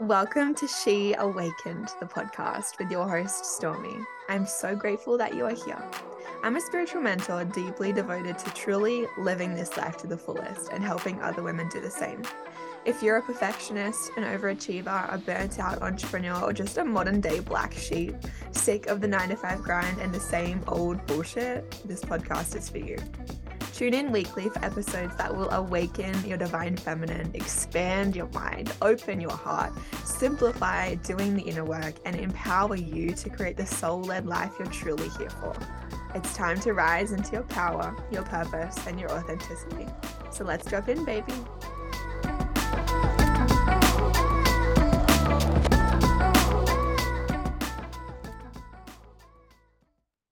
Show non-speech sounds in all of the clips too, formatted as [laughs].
Welcome to She Awakened, the podcast with your host, Stormy. I'm so grateful that you are here. I'm a spiritual mentor deeply devoted to truly living this life to the fullest and helping other women do the same. If you're a perfectionist, an overachiever, a burnt out entrepreneur, or just a modern day black sheep, sick of the nine to five grind and the same old bullshit, this podcast is for you. Tune in weekly for episodes that will awaken your divine feminine, expand your mind, open your heart, simplify doing the inner work, and empower you to create the soul led life you're truly here for. It's time to rise into your power, your purpose, and your authenticity. So let's jump in, baby.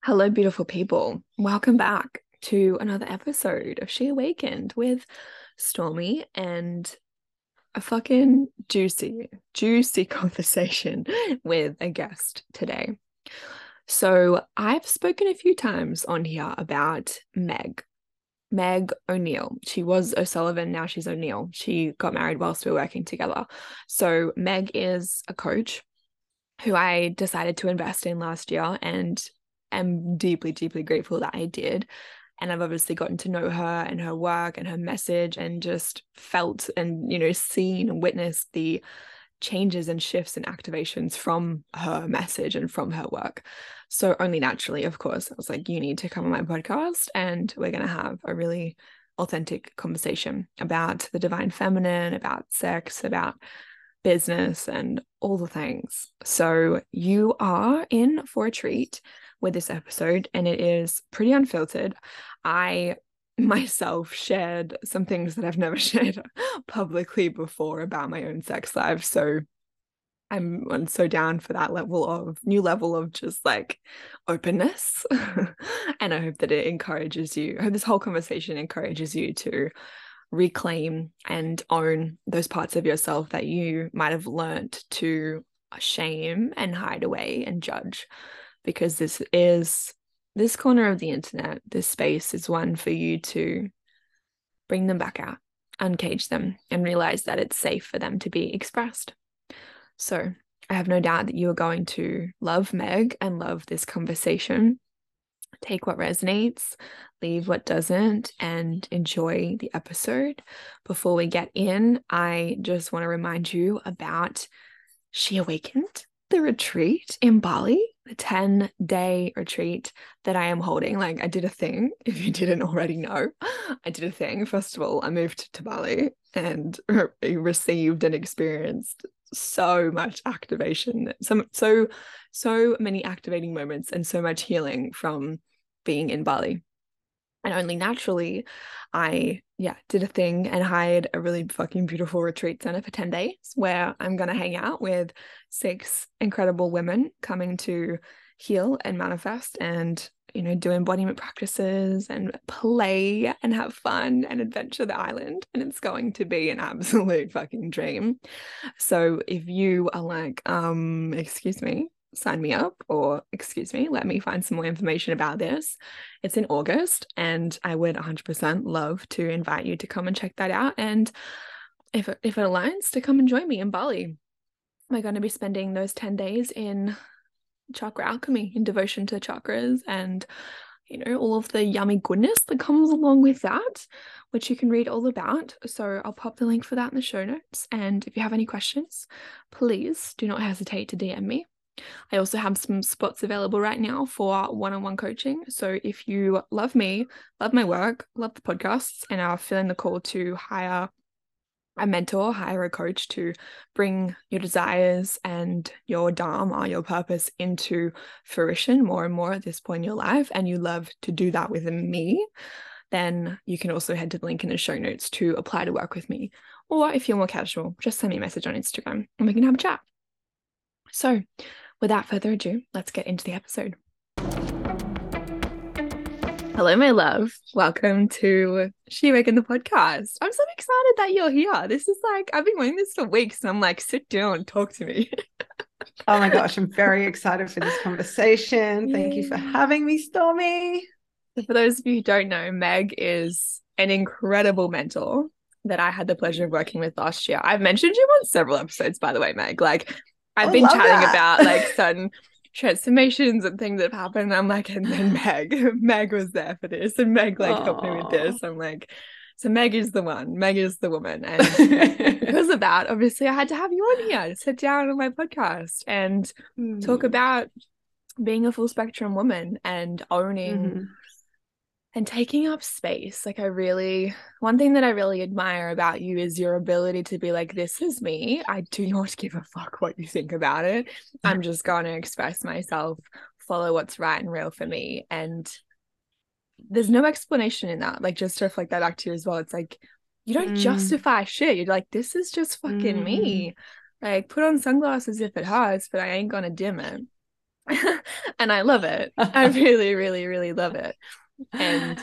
Hello, beautiful people. Welcome back to another episode of She Awakened with Stormy and a fucking juicy, juicy [laughs] conversation with a guest today. So, I've spoken a few times on here about Meg, Meg O'Neill. She was O'Sullivan, now she's O'Neill. She got married whilst we were working together. So, Meg is a coach who I decided to invest in last year and am deeply, deeply grateful that I did and I've obviously gotten to know her and her work and her message and just felt and you know seen and witnessed the changes and shifts and activations from her message and from her work. So only naturally, of course, I was like, you need to come on my podcast and we're going to have a really authentic conversation about the divine feminine, about sex, about business and all the things. So you are in for a treat with this episode, and it is pretty unfiltered. I [laughs] myself shared some things that I've never [laughs] shared publicly before about my own sex life. So I'm, I'm so down for that level of new level of just like openness. [laughs] and I hope that it encourages you. I hope this whole conversation encourages you to reclaim and own those parts of yourself that you might have learned to shame and hide away and judge because this is this corner of the internet, this space is one for you to bring them back out, uncage them, and realize that it's safe for them to be expressed. So I have no doubt that you are going to love Meg and love this conversation. Take what resonates, leave what doesn't, and enjoy the episode. Before we get in, I just want to remind you about She Awakened, the retreat in Bali the 10 day retreat that I am holding. Like, I did a thing, [laughs] if you didn't already know, I did a thing. First of all, I moved to Bali and received and experienced so much activation, so, so, so many activating moments, and so much healing from being in Bali. And only naturally, I, yeah, did a thing and hired a really fucking beautiful retreat center for 10 days where I'm going to hang out with six incredible women coming to heal and manifest and, you know, do embodiment practices and play and have fun and adventure the island. And it's going to be an [laughs] absolute fucking dream. So if you are like, um, excuse me, sign me up or excuse me let me find some more information about this. It's in august and i would 100% love to invite you to come and check that out and if it, if it aligns to come and join me in bali. We're going to be spending those 10 days in chakra alchemy in devotion to chakras and you know all of the yummy goodness that comes along with that which you can read all about. So i'll pop the link for that in the show notes. And if you have any questions please do not hesitate to dm me I also have some spots available right now for one on one coaching. So if you love me, love my work, love the podcasts, and are feeling the call to hire a mentor, hire a coach to bring your desires and your dharma, your purpose into fruition more and more at this point in your life, and you love to do that with me, then you can also head to the link in the show notes to apply to work with me. Or if you're more casual, just send me a message on Instagram and we can have a chat. So, without further ado, let's get into the episode. Hello, my love. Welcome to She Awakened the podcast. I'm so excited that you're here. This is like, I've been waiting this for weeks. And I'm like, sit down, talk to me. oh my gosh, I'm very excited for this conversation. Yay. Thank you for having me, Stormy. For those of you who don't know, Meg is an incredible mentor that I had the pleasure of working with last year. I've mentioned you on several episodes, by the way, Meg. Like I've I been chatting that. about like [laughs] certain transformations and things that have happened. I'm like, and then Meg, [laughs] Meg was there for this, and Meg like helped me with this. I'm like, so Meg is the one. Meg is the woman, and [laughs] because of that, obviously, I had to have you on here to sit down on my podcast and talk Mm. about being a full spectrum woman and owning Mhm. And taking up space. Like I really one thing that I really admire about you is your ability to be like, this is me. I do not give a fuck what you think about it. I'm just gonna express myself, follow what's right and real for me. And there's no explanation in that. Like just to reflect that back to you as well. It's like you don't Mm. justify shit. You're like, this is just fucking me. Like put on sunglasses if it hurts, but I ain't gonna dim it. [laughs] and I love it. I [laughs] really, really, really love it and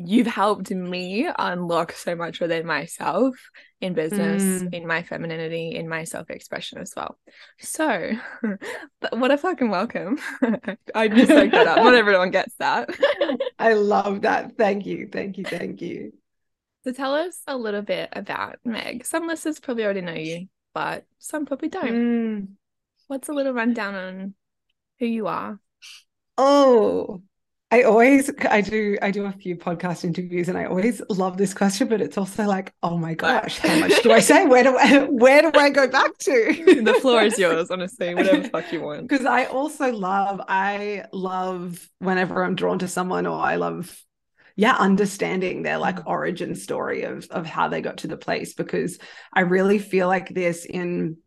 you've helped me unlock so much within myself in business, Mm. in my femininity, in my self expression as well. So, [laughs] what a fucking welcome. [laughs] I just like that up. Not [laughs] everyone gets that. I love that. Thank you. Thank you. Thank you. so, tell us a little bit about Meg. Some listeners probably already know you, but some probably don't. Mm. What's a little rundown on who you are? Oh, I always I do I do a few podcast interviews and I always love this question, but it's also like, oh my gosh, how much do I say? Where do I [laughs] where do I go back to? [laughs] The floor is yours, [laughs] honestly, whatever the fuck you want. Because I also love, I love whenever I'm drawn to someone or I love, yeah, understanding their like mm. origin story of of how they got to the place because I really feel like this in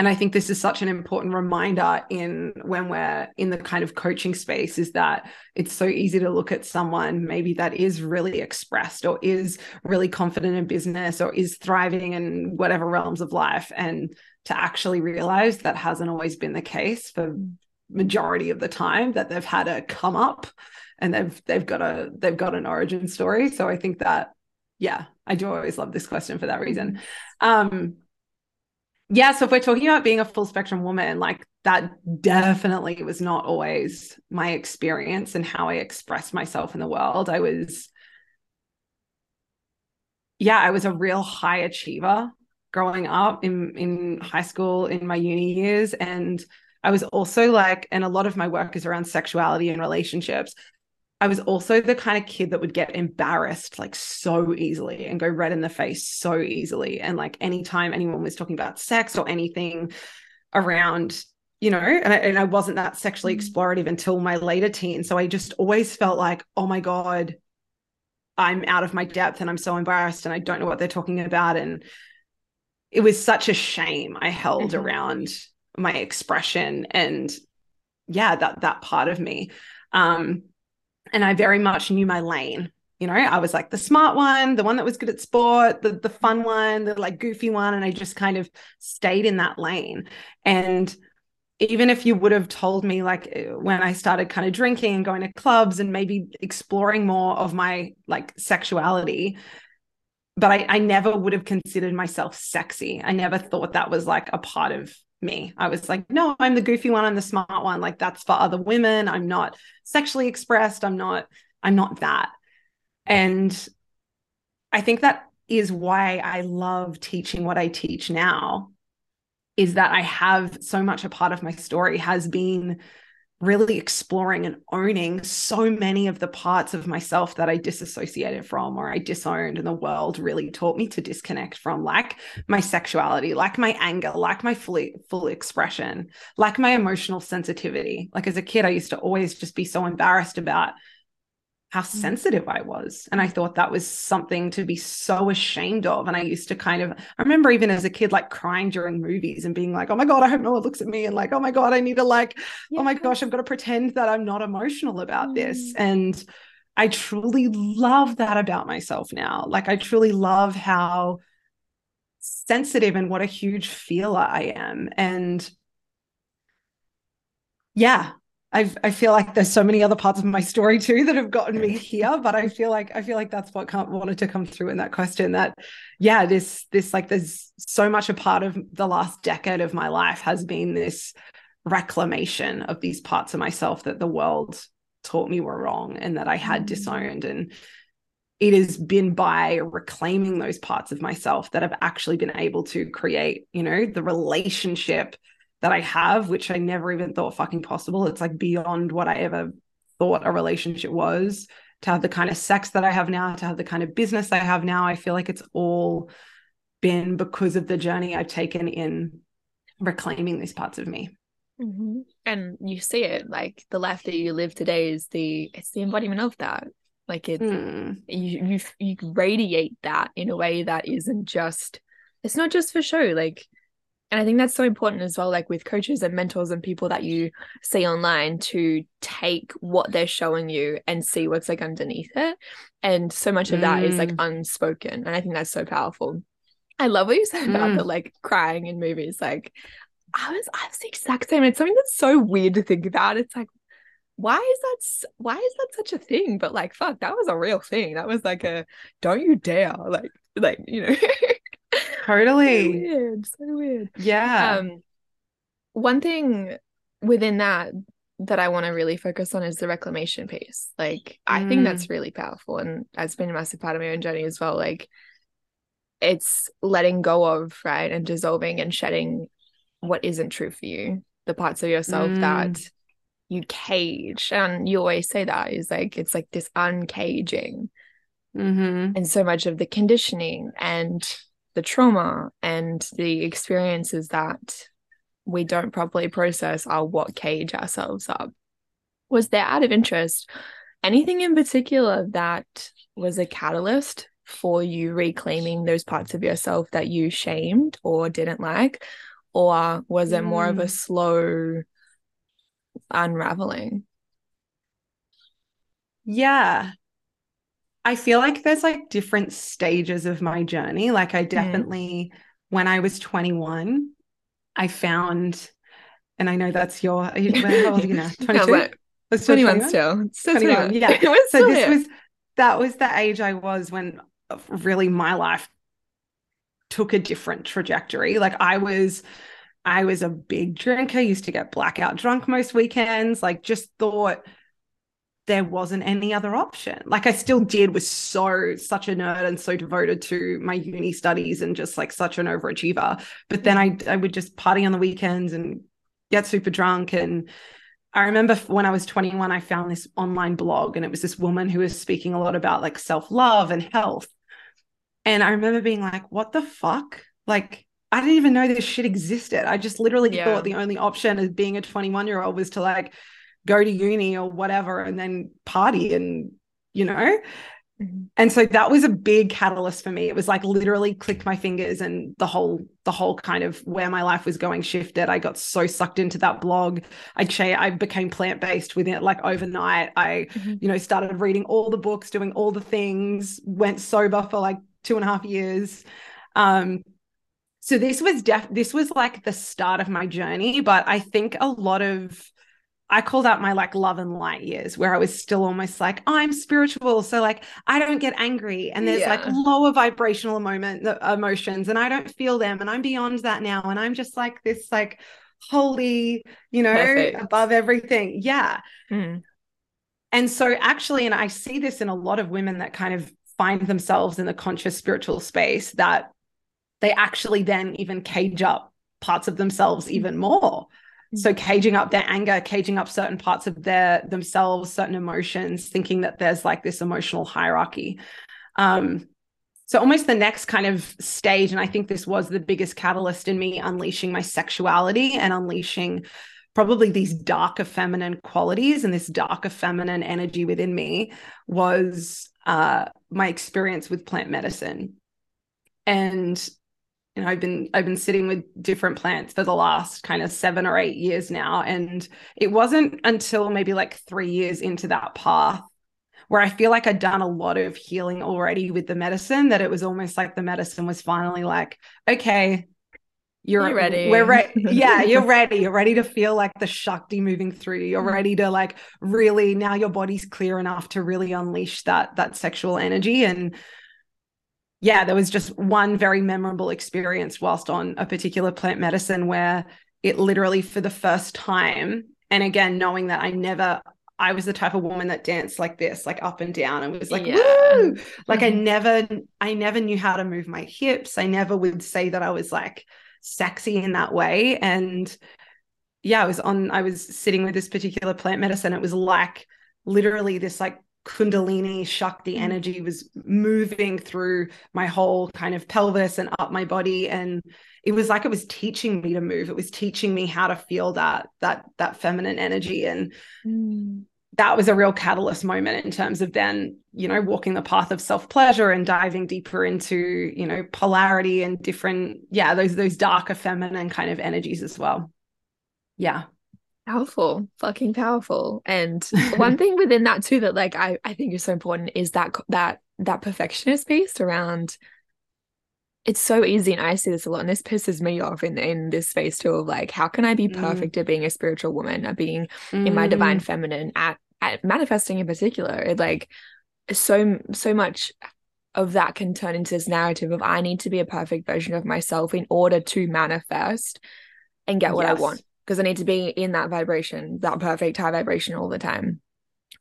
and I think this is such an important reminder in when we're in the kind of coaching space is that it's so easy to look at someone maybe that is really expressed or is really confident in business or is thriving in whatever realms of life. And to actually realize that hasn't always been the case for majority of the time that they've had a come up and they've they've got a they've got an origin story. So i think that yeah i do always love this question for that reason. Um yeah so if we're talking about being a full spectrum woman like that definitely was not always my experience and how i expressed myself in the world. I was yeah i was a real high achiever growing up in in high school in my uni years. And i was also like and a lot of my work is around sexuality and relationships I was also the kind of kid that would get embarrassed like so easily and go red in the face so easily. And like anytime anyone was talking about sex or anything around, you know, and I, and I wasn't that sexually explorative until my later teens. So I just always felt like, oh my God, I'm out of my depth and I'm so embarrassed and I don't know what they're talking about. And it was such a shame I held Mhm. around my expression and yeah, that that part of me. Um, and I very much knew my lane. You know, I was like the smart one, the one that was good at sport, the the fun one, the like goofy one, and I just kind of stayed in that lane. And even if you would have told me like eh, when I started kind of drinking and going to clubs and maybe exploring more of my like sexuality, but I, I never would have considered myself sexy. I never thought that was like a part of me. I was like, no, I'm the goofy one, I'm the smart one. Like that's for other women. I'm not sexually expressed. I'm not, I'm not that. And I think that is why I love teaching what I teach now, is that I have so much a part of my story has been really exploring and owning so many of the parts of myself that I disassociated from or I disowned, and the world really taught me to disconnect from, like my sexuality, like my anger, like my fully full expression, like my emotional sensitivity. Like as a kid, I used to always just be so embarrassed about how sensitive I was. And I thought that was something to be so ashamed of. And I used to kind of, I remember even as a kid, like crying during movies and being like, oh my God, I hope no one looks at me. And like, oh my God, I need to like, oh my gosh, I've got to pretend that I'm not emotional about this. Mm. And I truly love that about myself now. Like, I truly love how sensitive and what a huge feeler I am. And yeah, I I feel like there's so many other parts of my story too that have gotten me here, but I feel like I feel like that's what come, wanted to come through in that question. That yeah, this this like there's so much a part of the last decade of my life has been this reclamation of these parts of myself that the world taught me were wrong and that I had Mm. disowned and it has been by reclaiming those parts of myself that I've actually been able to create, you know, the relationship that I have, which I never even thought fucking possible. It's like beyond what I ever thought a relationship was. To have the kind of sex that I have now, to have the kind of business I have now, I feel like it's all been because of the journey I've taken in reclaiming these parts of me. Mm-hmm. And you see it like the life that you live today is the it's the embodiment of that. Like it, mm. you you you radiate that in a way that isn't just. It's not just for show. Like, and I think that's so important as well. Like with coaches and mentors and people that you see online to take what they're showing you and see what's like underneath it. And so much of that mm. is like mm. unspoken, and I think that's so powerful. I love what you said about the mm. like crying in movies. Like, I was I was the exact same. It's something that's so weird to think about. It's like, why is that why is that such a thing but like fuck that was a real thing that was like a don't you dare like like you know [laughs] totally. so weird so weird. Yeah. Um one thing within that that I want to really focus on is the reclamation piece. Like I think that's mm. really powerful and that's been a massive part of my own journey as well. Like it's letting go of right and dissolving and shedding what isn't true for you the parts of yourself mm. that you cage. And you always say that is like it's like this uncaging. Mm-hmm. and so much of the conditioning and the trauma and the experiences that we don't properly process are what cage ourselves up was there out of interest anything in particular that was a catalyst for you reclaiming those parts of yourself that you shamed or didn't like or was it more of a mm. slow unraveling. Yeah. I feel like there's like different stages of my journey. Like I definitely, mm. when I was 21, I found, and I know that's your, how old are you now? [laughs] 22? like, 21 still. still 21. 21. Yeah. [laughs] so this was, that was the age I was when really my life took a different trajectory. Like I was I was a big drinker, used to get blackout drunk most weekends, like just thought there wasn't any other option. Like I still did, was so such a nerd and so devoted to my uni studies and just like such an overachiever. But then I I would just party on the weekends and get super drunk. And I remember when I was 21, I found this online blog and it was this woman who was speaking a lot about like self-love and health. And I remember being like, what the fuck? Like I didn't even know this shit existed. I just literally yeah. thought the only option as being a 21 year old was to like go to uni or whatever and then party and, you know. Mm-hmm. And so that was a big catalyst for me. It was like literally clicked my fingers and the whole the whole kind of where my life was going shifted. I got so sucked into that blog. I I became plant-based within it like overnight. I, mm-hmm. you know, started reading all the books, doing all the things, went sober for like two and a half years. Um, so this was def this was like the start of my journey but i think a lot of i call that my like love and light years where i was still almost like oh, i'm spiritual so like i don't get angry and there's yeah. like lower vibrational moment emotions and i don't feel them and i'm beyond that now and i'm just like this like holy you know Perfect. above everything yeah mm. and so actually and i see this in a lot of women that kind of find themselves in the conscious spiritual space that they actually then even cage up parts of themselves even more so mm-hmm. caging up their anger caging up certain parts of their themselves certain emotions thinking that there's like this emotional hierarchy um so almost the next kind of stage and i think this was the biggest catalyst in me unleashing my sexuality and unleashing probably these darker feminine qualities and this darker feminine energy within me was uh, my experience with plant medicine and you know i've been i've been sitting with different plants for the last kind of seven or eight years now and it wasn't until maybe like three years into that path where i feel like i'd done a lot of healing already with the medicine that it was almost like the medicine was finally like okay you're, you're ready. we're ready [laughs] yeah you're ready. You're ready to feel like the shakti moving through. You you're mm. ready to like really now your body's clear enough to really unleash that that sexual energy and yeah, there was just one very memorable experience whilst on a particular plant medicine where it literally, for the first time, and again, knowing that I never I was the type of woman that danced like this, like up and down and was like, Yeah. woo. Like I Mhm. never, I never knew how to move my hips. I never would say that I was like sexy in that way. And yeah, I was on, I was sitting with this particular plant medicine. It was like literally this like kundalini shakti Mm. energy was moving through my whole kind of pelvis and up my body. And it was like it was teaching me to move. It was teaching me how to feel that that that feminine energy. And Mm. that was a real catalyst moment in terms of then you know walking the path of self pleasure and diving deeper into you know polarity and different yeah those those darker feminine kind of energies as well. Yeah powerful fucking powerful. And [laughs] one thing within that too that like I, I think is so important is that that that perfectionist piece around it's so easy and I see this a lot and this pisses me off in in this space too of like how can I be Mm. perfect at being a spiritual woman at being in my divine feminine at, at manifesting in particular? It like so so much of that can turn into this narrative of I need to be a perfect version of myself in order to manifest and get what I want because I need to be in that vibration that perfect high vibration all the time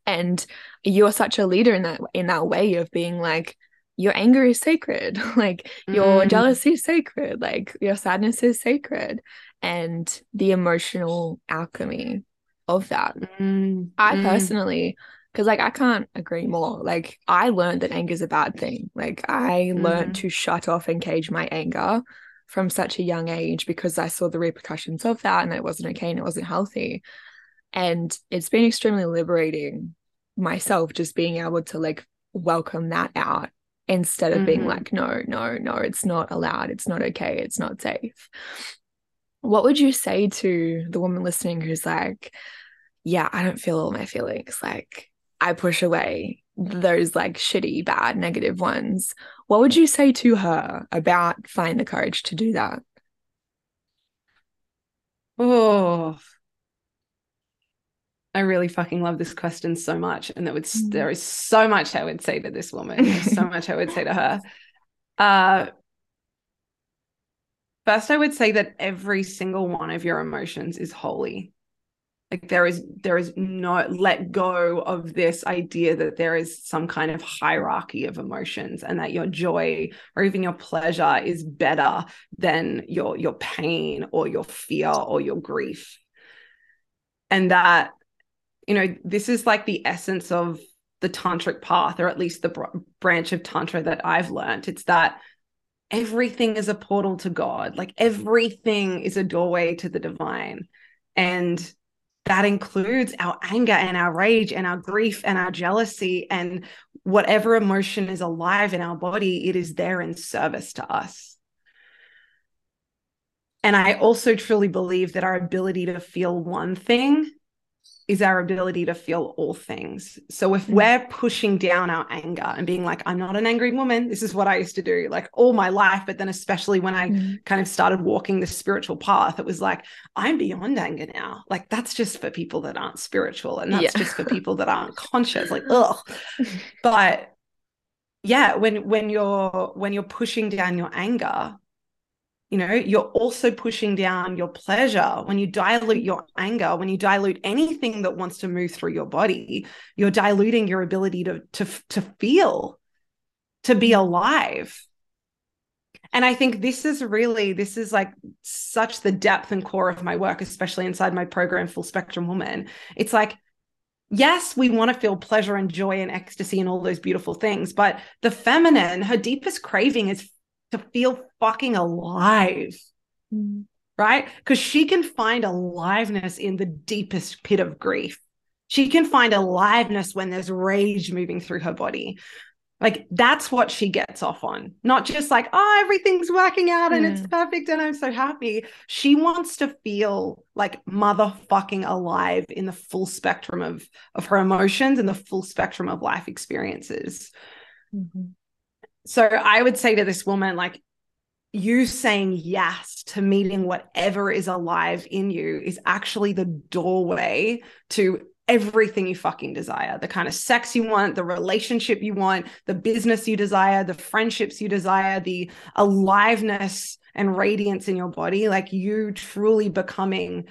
and you're such a leader in that in that way of being like your anger is sacred [laughs] like your Mm. jealousy is sacred like your sadness is sacred and the emotional alchemy of that Mm, I mm, personally, because like I can't agree more. Like I learned that anger is a bad thing. Like I learned Mhm. to shut off and cage my anger from such a young age because I saw the repercussions of that and it wasn't okay and it wasn't healthy. And it's been extremely liberating myself just being able to like welcome that out instead of being Mhm. like, no, no, no, it's not allowed. It's not okay. It's not safe. What would you say to the woman listening who's like, yeah, I don't feel all my feelings. Like I push away those like shitty, bad, negative ones. What would you say to her about finding the courage to do that? Oh, I really fucking love this question so much. And that would Mm. there is so much I would say to this woman. There's so much I would say to her. Uh first I would say that every single one of your emotions is holy. Like there is there is no let go of this idea that there is some kind of hierarchy of emotions and that your joy or even your pleasure is better than your your pain or your fear or your grief. And that you know this is like the essence of the tantric path or at least the br- branch of tantra that I've learned. It's that everything is a portal to God. Like everything is a doorway to the divine. And that includes our anger and our rage and our grief and our jealousy and whatever emotion is alive in our body, it is there in service to us. And I also truly believe that our ability to feel one thing is our ability to feel all things. So if Mm. we're pushing down our anger and being like, I'm not an angry woman, this is what I used to do like all my life. But then, especially when I Mm. kind of started walking the spiritual path, it was like, I'm beyond anger now. Like, that's just for people that aren't spiritual and that's Yeah. just for people that aren't conscious. Like, [laughs] ugh. But yeah, when when you're when you're pushing down your anger, you know, you're also pushing down your pleasure. When you dilute your anger, when you dilute anything that wants to move through your body, you're diluting your ability to to to feel, to be alive. And I think this is really, this is like such the depth and core of my work, especially inside my program, Full Spectrum Woman. It's like, yes, we want to feel pleasure and joy and ecstasy and all those beautiful things, but the feminine, her deepest craving is to feel fucking alive, Mm. right? Because she can find aliveness in the deepest pit of grief. She can find aliveness when there's rage moving through her body. Like that's what she gets off on, not just like, oh, everything's working out and it's Mm. perfect and I'm so happy. She wants to feel like motherfucking alive in the full spectrum of of her emotions and the full spectrum of life experiences. Mhm. So I would say to this woman, like, you saying yes to meeting whatever is alive in you is actually the doorway to everything you fucking desire the kind of sex you want, the relationship you want, the business you desire, the friendships you desire, the aliveness and radiance in your body. Like, you truly becoming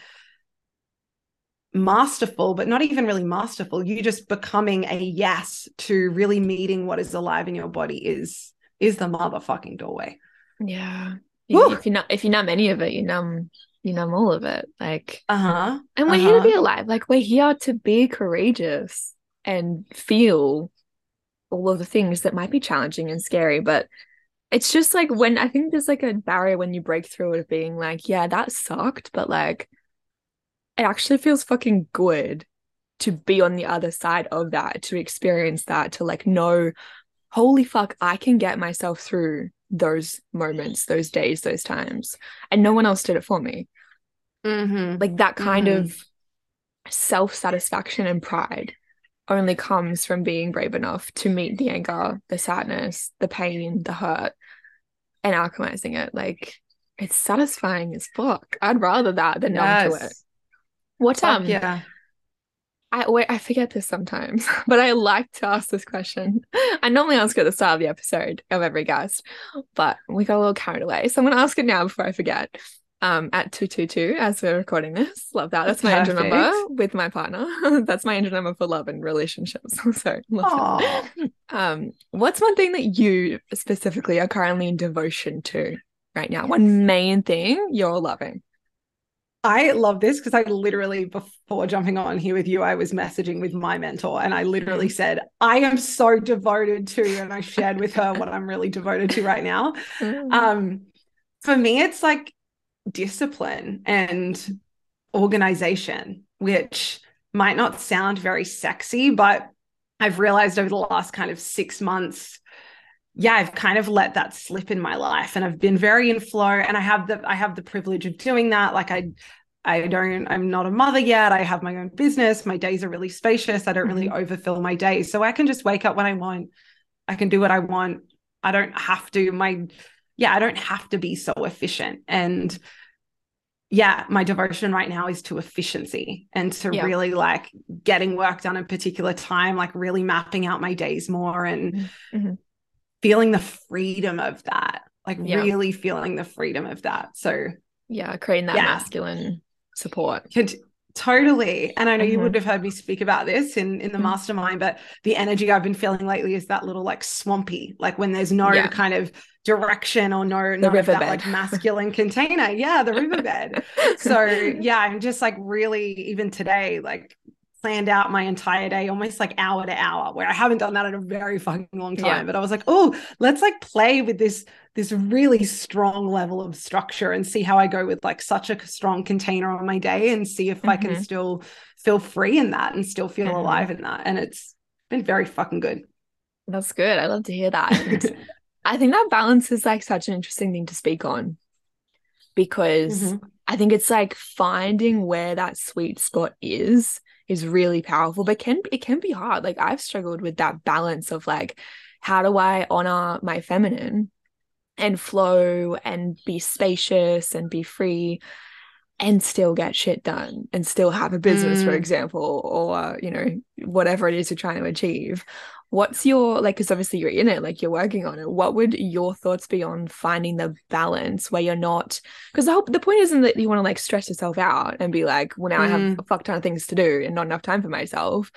masterful, but not even really masterful. You just becoming a yes to really meeting what is alive in your body is is the motherfucking doorway. Yeah. if you're not if you numb any of it, you numb you numb all of it. Like uh-huh. And we're uh-huh. here to be alive. Like we're here to be courageous and feel all of the things that might be challenging and scary. But it's just like when I think there's like a barrier when you break through it of being like, yeah, that sucked, but like it actually feels fucking good to be on the other side of that, to experience that, to like know, holy fuck, I can get myself through those moments, those days, those times. And no one else did it for me. Mm-hmm. Like that kind Mhm. of self satisfaction and pride only comes from being brave enough to meet the anger, the sadness, the pain, the hurt, and alchemizing it. Like it's satisfying as fuck. I'd rather that than numb to it. What Fuck um yeah. I wait, I forget this sometimes, [laughs] but I like to ask this question. [laughs] I normally ask it at the start of the episode of every guest, but we got a little carried away. So I'm gonna ask it now before I forget. Um, at 222 as we're recording this. Love that. That's my angel number with my partner. [laughs] That's my angel number for love and relationships. so love. Um, what's one thing that you specifically are currently in devotion to right now? One main thing you're loving. I love this because I literally, before jumping on here with you, I was messaging with my mentor and I literally said, I am so devoted to, and I shared with her what I'm really devoted to right now. Mm. Um, for me, it's like discipline and organization, which might not sound very sexy, but I've realized over the last kind of six months, yeah, I've kind of let that slip in my life and I've been very in flow and I have the I have the privilege of doing that. Like I I don't I'm not a mother yet. I have my own business. My days are really spacious. I don't really overfill my days. So I can just wake up when I want. I can do what I want. I don't have to my yeah, I don't have to be so efficient. And yeah, my devotion right now is to efficiency and to Yeah. really like getting work done in a particular time, like really mapping out my days more and Mhm. Feeling the freedom of that. Like Yeah. really feeling the freedom of that. So Yeah, creating that Yeah. masculine support. could totally and i know you Mhm. would have heard me speak about this in in the Mhm. mastermind but the energy i've been feeling lately is that little like swampy like when there's no Yeah. kind of direction or no none of that riverbed. like [laughs] masculine container yeah the riverbed [laughs] so yeah i'm just like really even today like planned out my entire day almost like hour to hour where i haven't done that in a very fucking long time Yeah. but i was like oh let's like play with this this really strong level of structure and see how i go with like such a strong container on my day and see if i can Mhm. still feel free in that and still feel Mhm. alive in that and it's been very fucking good That's good. I love to hear that. [laughs] I think that balance is like such an interesting thing to speak on because Mhm. I think it's like finding where that sweet spot is is really powerful, but can it can be hard. Like I've struggled with that balance of like, how do I honor my feminine and flow and be spacious and be free and still get shit done and still have a business, for Mm. example, or you know, whatever it is you're trying to achieve. What's your like, because obviously you're in it, like you're working on it. What would your thoughts be on finding the balance where you're not because the whole the point isn't that you want to like stress yourself out and be like, well, now I have Mm. a fuck ton of things to do and not enough time for myself.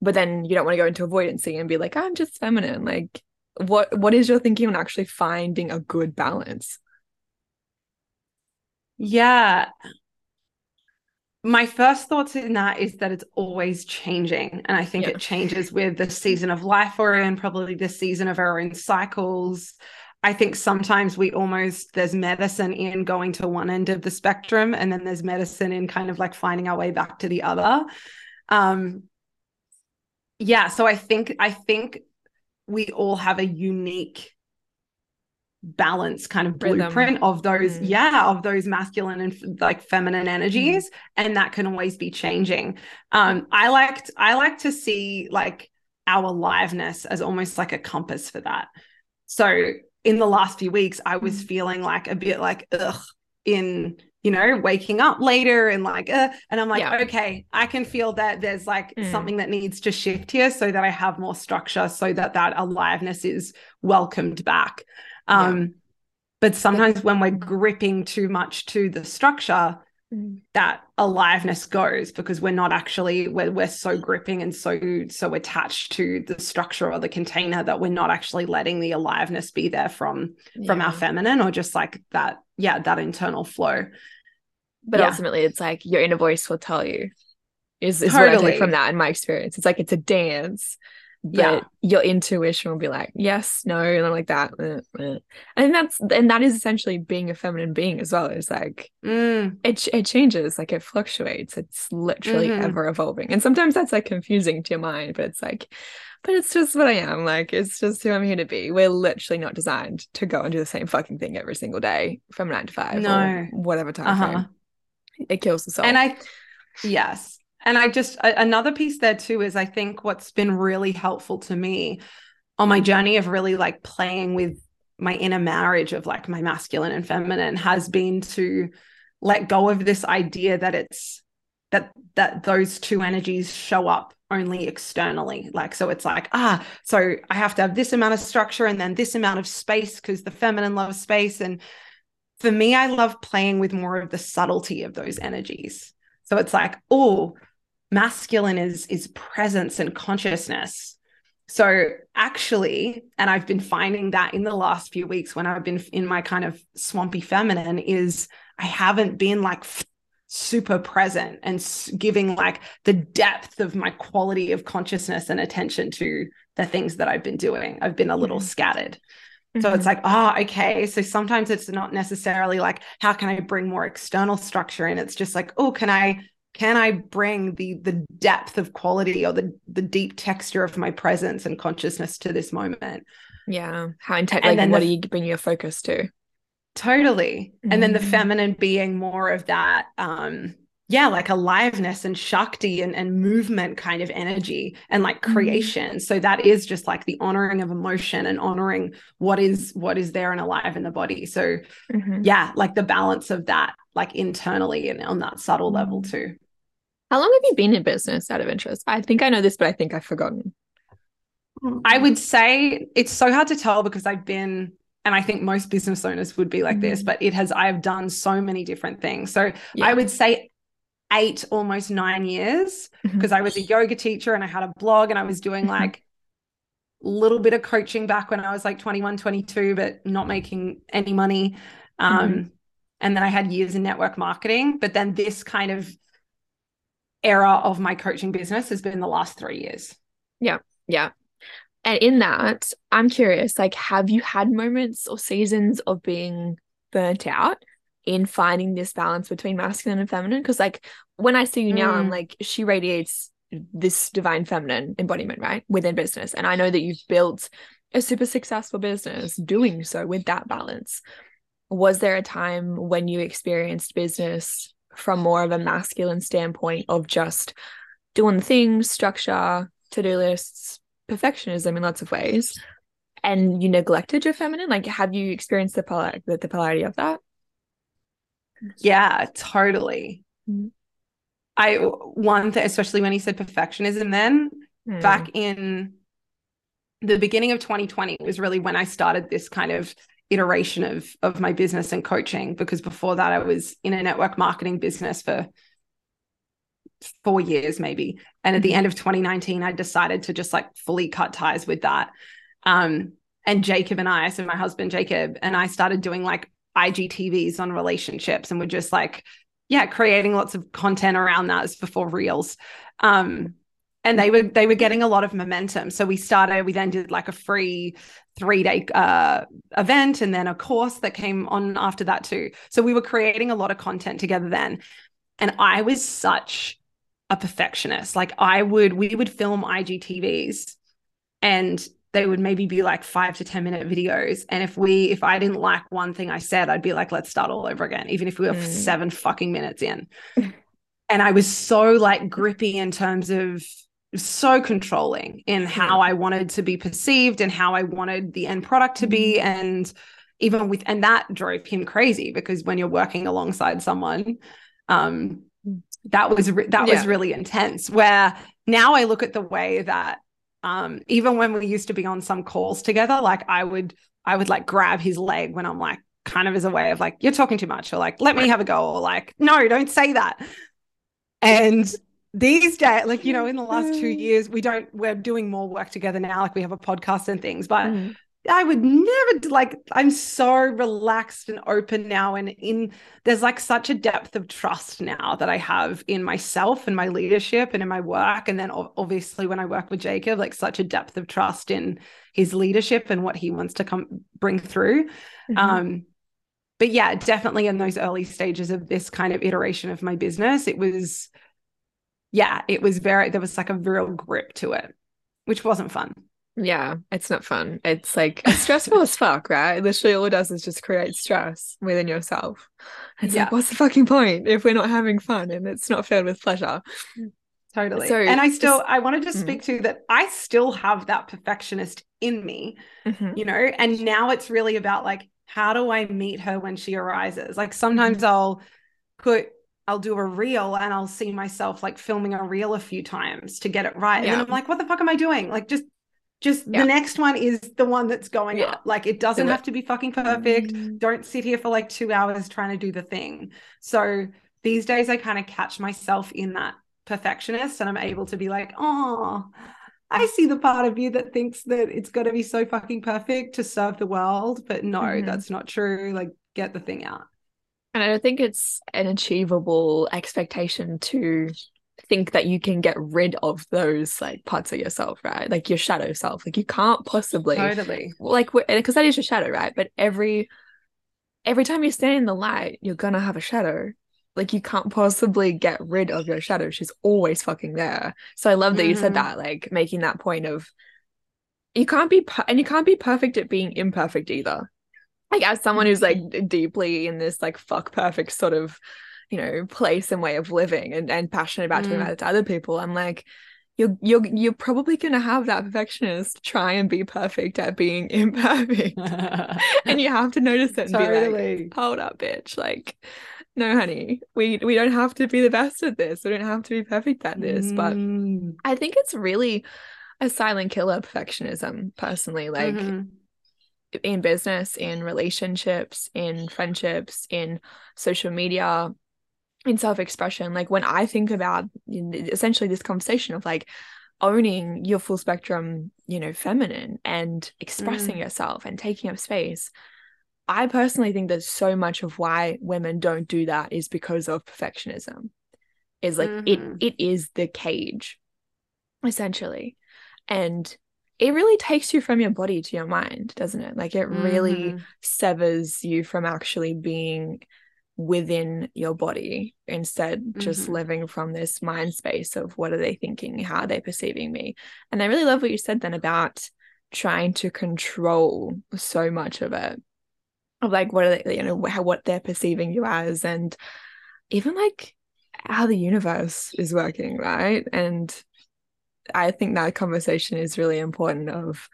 But then you don't want to go into avoidancy and be like, I'm just feminine. Like, what what is your thinking on actually finding a good balance? Yeah. My first thoughts in that is that it's always changing. And I think Yeah. it changes with the season of life we're in, probably the season of our own cycles. I think sometimes we almost, there's medicine in going to one end of the spectrum, and then there's medicine in kind of like finding our way back to the other. Um, yeah. So I think, I think we all have a unique balance kind of Rhythm. blueprint of those Mm. yeah of those masculine and like feminine energies and that can always be changing um i liked i like to see like our aliveness as almost like a compass for that so in the last few weeks i was Mm. feeling like a bit like ugh in you know waking up later and like uh, and i'm like Yeah. okay i can feel that there's like Mm. something that needs to shift here so that i have more structure so that that aliveness is welcomed back um but sometimes when we're gripping too much to the structure Mm. that aliveness goes because we're not actually we're, we're so gripping and so so attached to the structure or the container that we're not actually letting the aliveness be there from from our feminine or just like that yeah that internal flow But Yeah. ultimately, it's like your inner voice will tell you. Is is what I Totally. take from that in my experience. It's like it's a dance, but Yeah. your intuition will be like, yes, no, and i'm like that. eh, eh. And that's and that is essentially being a feminine being as well. It's like Mm, it it changes, like it fluctuates. It's literally Mhm. ever evolving, and sometimes that's like confusing to your mind. But it's like, but it's just what I am. Like it's just who I'm here to be. We're literally not designed to go and do the same fucking thing every single day from nine to five No. or whatever time uh-huh frame. It kills the soul. and i yes and i just another piece there too is i think what's been really helpful to me on my journey of really like playing with my inner marriage of like my masculine and feminine has been to let go of this idea that it's that that those two energies show up only externally. Like so it's like ah so i have to have this amount of structure and then this amount of space because the feminine loves space. And for me i love playing with more of the subtlety of those energies. So it's like oh masculine is is presence and consciousness so actually and i've been finding that in the last few weeks when i've been in my kind of swampy feminine is i haven't been like super present and giving like the depth of my quality of consciousness and attention to the things that i've been doing i've been a little Mhm. scattered so Mm-hmm. it's like, oh, okay. So sometimes it's not necessarily like, how can I bring more external structure in? It's just like, oh, can I can I bring the the depth of quality or the the deep texture of my presence and consciousness to this moment? yeah. How And like, then what the- do you bring your focus to? Totally. And then the Mhm. feminine being more of that um yeah, like aliveness and shakti and, and movement kind of energy and like Mhm. creation. So that is just like the honoring of emotion and honoring what is what is there and alive in the body. So Mhm. yeah, like the balance of that, like internally and on that subtle level Mm. too. How long have you been in business out of interest? I think I know this, but I think I've forgotten. I would say it's so hard to tell because I've been, and I think most business owners would be like this, Mhm. but it has, I've done so many different things. So Yeah. I would say eight, almost nine years because I was a yoga teacher and I had a blog and I was doing Mhm. like a little bit of coaching back when I was like 21, 22, but not making any money. Um, Mhm. And then I had years in network marketing. But then this kind of era of my coaching business has been the last three years. Yeah. Yeah. And in that, I'm curious, like, have you had moments or seasons of being burnt out in finding this balance between masculine and feminine? Because, like, when I see you now, I'm Mm. like, she radiates this divine feminine embodiment, right? Within business. And I know that you've built a super successful business doing so with that balance. Was there a time when you experienced business from more of a masculine standpoint of just doing things, structure, to-do lists, perfectionism in lots of ways, and you neglected your feminine? Like, have you experienced the polar the, the polarity of that? Yeah, totally. Mhm. I one thing, especially when he said perfectionism, then Hmm. back in the beginning of 2020 was really when I started this kind of iteration of of my business and coaching because before that I was in a network marketing business for four years maybe. And at the Mhm. end of 2019 I decided to just like fully cut ties with that. Um and Jacob and I so my husband Jacob and I started doing like IGTVs on relationships and we're just like yeah creating lots of content around that as before reels. Um and they were they were getting a lot of momentum. So we started we then did like a free three day uh, event and then a course that came on after that too. So we were creating a lot of content together then. And i was such a perfectionist. Like i would we would film igtvs and they would maybe be like five to ten minute videos. And if we if i didn't like one thing i said i'd be like let's start all over again even if we were Mm. seven fucking minutes in. [laughs] And i was so like grippy in terms of so controlling in how I wanted to be perceived and how I wanted the end product to be. And even with, and that drove him crazy because when you're working alongside someone, um, that was, re- that was really intense. Where now I look at the way that, um, even when we used to be on some calls together, like I would, I would like grab his leg when I'm like, kind of as a way of like, you're talking too much, or like, let me have a go, or like, no, don't say that. And these days, like, you know, in the [laughs] last two years, we don't, we're doing more work together now. Like, we have a podcast and things, but mm. I would never like I'm so relaxed and open now and in there's like such a depth of trust now that I have in myself and my leadership and in my work and then obviously when I work with Jacob like such a depth of trust in his leadership and what he wants to come bring through mm-hmm. um but yeah definitely in those early stages of this kind of iteration of my business it was yeah it was very there was like a real grip to it which wasn't fun yeah, it's not fun. It's like it's stressful as fuck, right? Literally, all it does is just create stress within yourself. It's yeah. like, what's the fucking point if we're not having fun and it's not filled with pleasure? Totally. So, and I still, I wanted to mm-hmm. speak to that. I still have that perfectionist in me, mm-hmm. you know, and now it's really about like, how do I meet her when she arises? Like sometimes mm-hmm. I'll put I'll do a reel and I'll see myself like filming a reel a few times to get it right. Yeah. And I'm like, what the fuck am I doing? Like, just just yeah. the next one is the one that's going yeah. up. Like it doesn't have to be fucking perfect. Mm. Don't sit here for like two hours trying to do the thing. So these days I kind of catch myself in that perfectionist and I'm able to be like, oh, I see the part of you that thinks that it's got to be so fucking perfect to serve the world. But no, mm-hmm. that's not true. Like, get the thing out. And I don't think it's an achievable expectation to think that you can get rid of those like parts of yourself, right? Like your shadow self. Like you can't possibly totally like because that is your shadow, right? But every every time you stand in the light, you're gonna have a shadow. Like you can't possibly get rid of your shadow. She's always fucking there. So I love that mm-hmm. you said mm-hmm. that, like making that point of you can't be per- and you can't be perfect at being imperfect either. Like as someone who's like deeply in this like fuck perfect sort of you know place and way of living and, and passionate about mm. talking about it to other people i'm like you're you're you're probably gonna have that perfectionist try and be perfect at being [laughs] imperfect [laughs] and you have to notice it and totally. be like hold up bitch like no honey we we don't have to be the best at this we don't have to be perfect at this mm. but i think it's really a silent killer perfectionism personally like mm-hmm. In business in relationships in friendships in social media in self-expression like when i think about essentially this conversation of like owning your full spectrum you know feminine and expressing mm. yourself and taking up space i personally think that so much of why women don't do that is because of perfectionism is like mm-hmm. it it is the cage essentially and it really takes you from your body to your mind doesn't it like it really mm-hmm. severs you from actually being within your body instead just mm-hmm. living from this mind space of what are they thinking how are they perceiving me and i really love what you said then about trying to control so much of it of like what are they you know how what they're perceiving you as and even like how the universe is working right and i think that conversation is really important of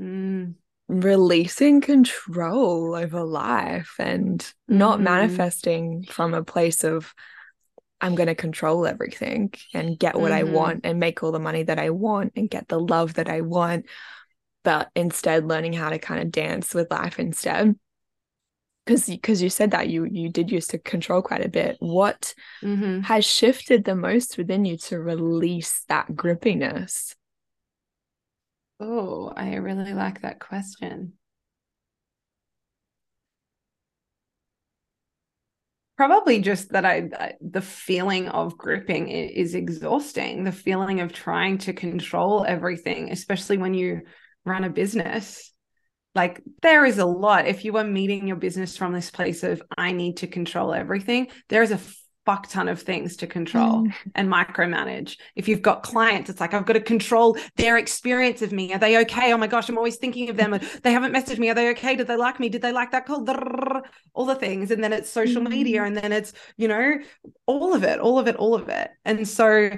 mm releasing control over life and not mm. manifesting from a place of I'm going to control everything and get what mm-hmm. I want and make all the money that I want and get the love that I want but instead learning how to kind of dance with life instead because because you said that you you did used to control quite a bit what mm-hmm. has shifted the most within you to release that grippiness Oh, I really like that question. Probably just that I, the feeling of gripping is exhausting. The feeling of trying to control everything, especially when you run a business. Like there is a lot. If you are meeting your business from this place of, I need to control everything, there is a fuck ton of things to control mm. and micromanage. If you've got clients, it's like I've got to control their experience of me. Are they okay? Oh my gosh, I'm always thinking of them. They haven't messaged me. Are they okay? Did they like me? Did they like that call? All the things. And then it's social mm. media and then it's, you know, all of it, all of it, all of it. And so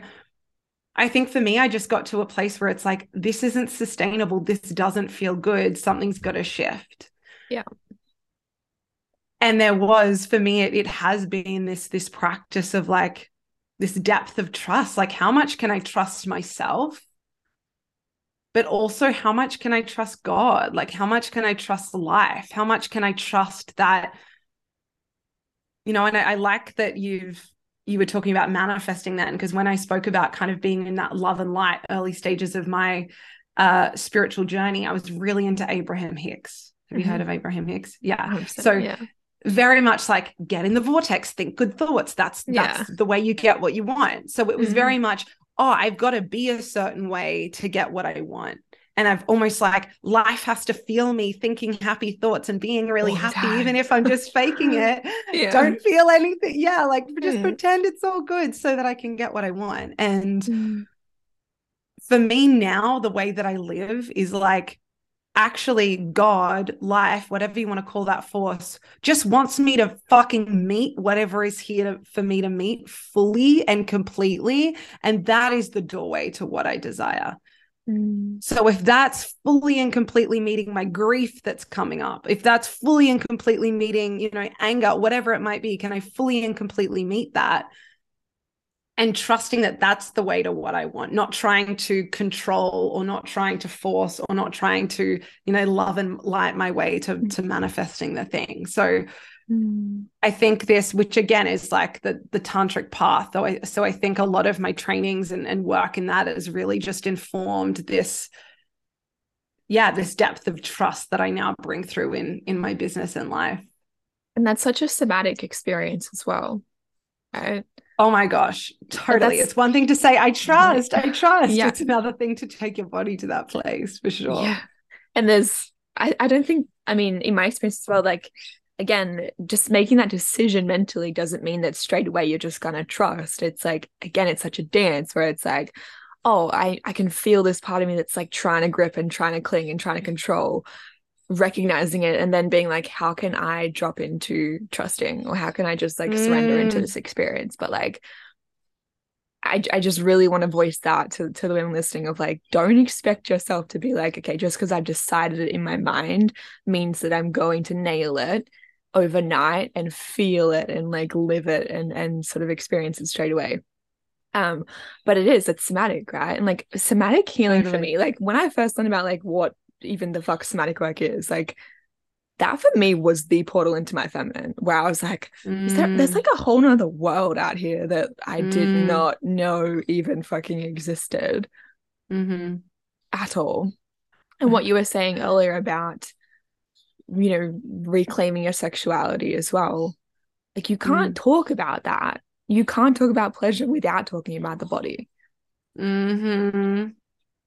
I think for me, I just got to a place where it's like, this isn't sustainable. This doesn't feel good. Something's got to shift. Yeah and there was for me it, it has been this this practice of like this depth of trust like how much can i trust myself but also how much can I trust God? Like, how much can I trust life? How much can I trust that? You know, and I, I like that you've you were talking about manifesting then because when I spoke about kind of being in that love and light early stages of my uh, spiritual journey, I was really into Abraham Hicks. Have mm-hmm. you heard of Abraham Hicks? Yeah. So yeah. very much like get in the vortex, think good thoughts. That's that's yeah. the way you get what you want. So it was mm-hmm. very much oh, I've got to be a certain way to get what I want. And I've almost like life has to feel me thinking happy thoughts and being really All happy, even if I'm just faking [laughs] it. yeah. Don't feel anything. Yeah, like just pretend it's all good so that I can get what I want. And mm. for me now, the way that I live is like actually God, life, whatever you want to call that force, just wants me to fucking meet whatever is here to, for me to meet fully and completely. And that is the doorway to what I desire. Mm. So if that's fully and completely meeting my grief that's coming up, if that's fully and completely meeting, you know, anger, whatever it might be, can I fully and completely meet that? and trusting that that's the way to what I want, not trying to control or not trying to force or not trying to, you know, love and light my way to, mm. to manifesting the thing. So mm. I think this, which again is like the the tantric path. Though I, so I think a lot of my trainings and, and work in that has really just informed this, yeah, this depth of trust that I now bring through in in my business and life. And that's such a somatic experience as well. Right? Oh my gosh, totally. It's one thing to say, I [laughs] trust, I trust. Yeah. It's another thing to take your body to that place for sure. Yeah. And there's, I, I don't think, I mean, in my experience as well, like, again, just making that decision mentally doesn't mean that straight away you're just gonna trust. It's like, again, it's such a dance where it's like, oh, I, I can feel this part of me that's like trying to grip and trying to cling and trying to control recognizing it and then being like how can i drop into trusting or how can i just like mm. surrender into mm. this experience but like I, I just really want to voice that to, to the women listening of like don't expect yourself to be like okay just because i've decided it in my mind means that i'm going to nail it overnight and feel it and like live it and and sort of experience it straight away um but it is it's somatic right and like somatic healing totally. for me like when i first learned about like what even the fuck somatic work is like that for me was the portal into my feminine where I was like, mm. there, there's like a whole nother world out here that I mm. did not know even fucking existed mm-hmm. at all. And what you were saying earlier about, you know, reclaiming your sexuality as well. Like you can't mm. talk about that. You can't talk about pleasure without talking about the body. Mm-hmm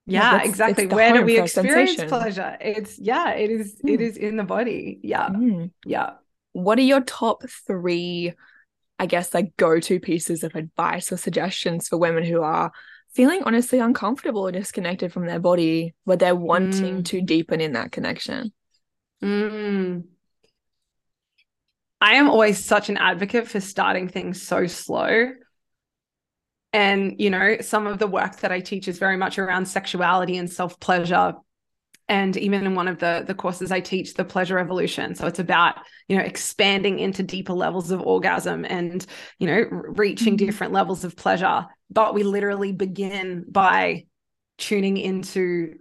yeah exactly where do we experience sensation. pleasure it's yeah it is mm. it is in the body yeah mm. yeah what are your top three i guess like go-to pieces of advice or suggestions for women who are feeling honestly uncomfortable or disconnected from their body but they're wanting mm. to deepen in that connection mm. i am always such an advocate for starting things so slow and you know some of the work that i teach is very much around sexuality and self pleasure and even in one of the the courses i teach the pleasure evolution so it's about you know expanding into deeper levels of orgasm and you know reaching mm-hmm. different levels of pleasure but we literally begin by tuning into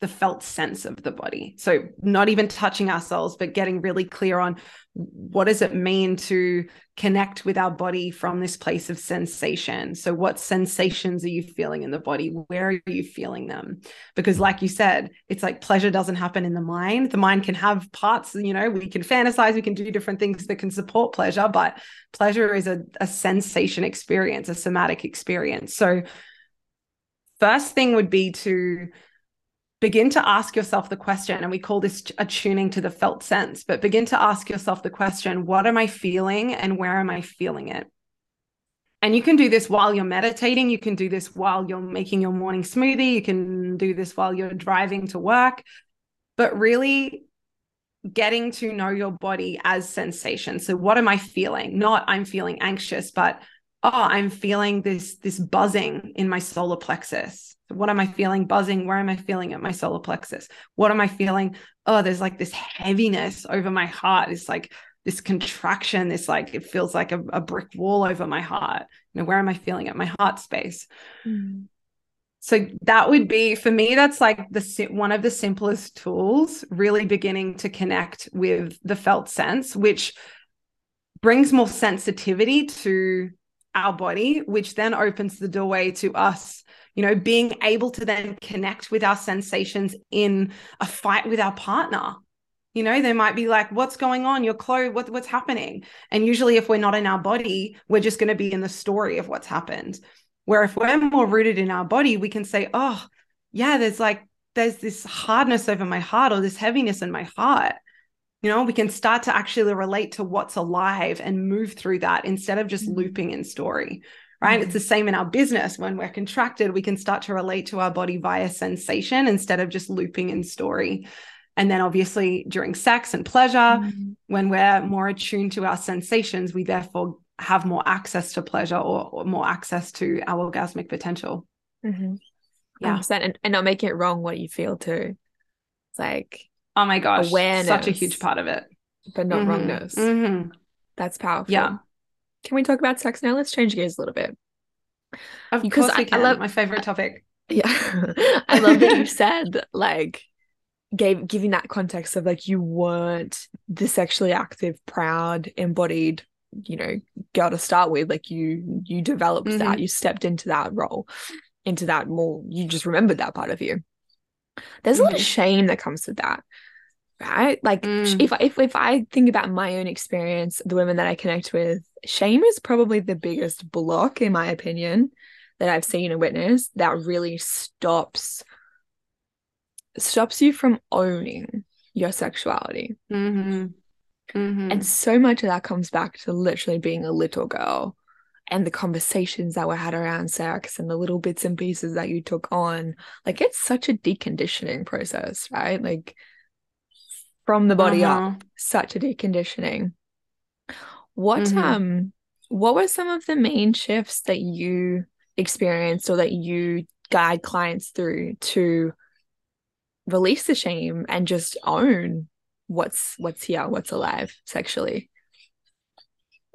the felt sense of the body. So not even touching ourselves, but getting really clear on what does it mean to connect with our body from this place of sensation. So what sensations are you feeling in the body? Where are you feeling them? Because like you said, it's like pleasure doesn't happen in the mind. The mind can have parts, you know, we can fantasize, we can do different things that can support pleasure, but pleasure is a, a sensation experience, a somatic experience. So first thing would be to begin to ask yourself the question, and we call this attuning to the felt sense, but begin to ask yourself the question what am I feeling and where am I feeling it? And you can do this while you're meditating. You can do this while you're making your morning smoothie. You can do this while you're driving to work. But really getting to know your body as sensation. So, what am I feeling? Not I'm feeling anxious, but oh, I'm feeling this this buzzing in my solar plexus. What am I feeling? Buzzing. Where am I feeling it? My solar plexus. What am I feeling? Oh, there's like this heaviness over my heart. It's like this contraction. This like it feels like a, a brick wall over my heart. You know, where am I feeling it? My heart space. Mm. so that would be for me that's like the one of the simplest tools really beginning to connect with the felt sense which brings more sensitivity to our body which then opens the doorway to us you know being able to then connect with our sensations in a fight with our partner you know they might be like what's going on your clothes what, what's happening and usually if we're not in our body we're just going to be in the story of what's happened where if we're more rooted in our body, we can say, oh, yeah, there's like, there's this hardness over my heart or this heaviness in my heart. You know, we can start to actually relate to what's alive and move through that instead of just mm-hmm. looping in story. Right. Mm-hmm. It's the same in our business. When we're contracted, we can start to relate to our body via sensation instead of just looping in story. And then obviously during sex and pleasure, mm-hmm. when we're more attuned to our sensations, we therefore have more access to pleasure or, or more access to our orgasmic potential. Mm-hmm. Yeah. And, and not making it wrong what you feel too. It's like, oh my gosh, awareness, such a huge part of it. But not mm-hmm. wrongness. Mm-hmm. That's powerful. Yeah. Can we talk about sex now? Let's change gears a little bit. Of because course we can. I love my favorite topic. Yeah. [laughs] I love that you said like gave giving that context of like you weren't the sexually active, proud, embodied you know girl to start with like you you developed mm-hmm. that you stepped into that role into that more you just remembered that part of you there's a lot of mm-hmm. shame that comes with that right like mm. if, if if i think about my own experience the women that i connect with shame is probably the biggest block in my opinion that i've seen and witnessed that really stops stops you from owning your sexuality mm-hmm. Mm-hmm. And so much of that comes back to literally being a little girl and the conversations that were had around sex and the little bits and pieces that you took on. Like it's such a deconditioning process, right? Like from the body uh-huh. up, such a deconditioning. What mm-hmm. um what were some of the main shifts that you experienced or that you guide clients through to release the shame and just own what's what's here what's alive sexually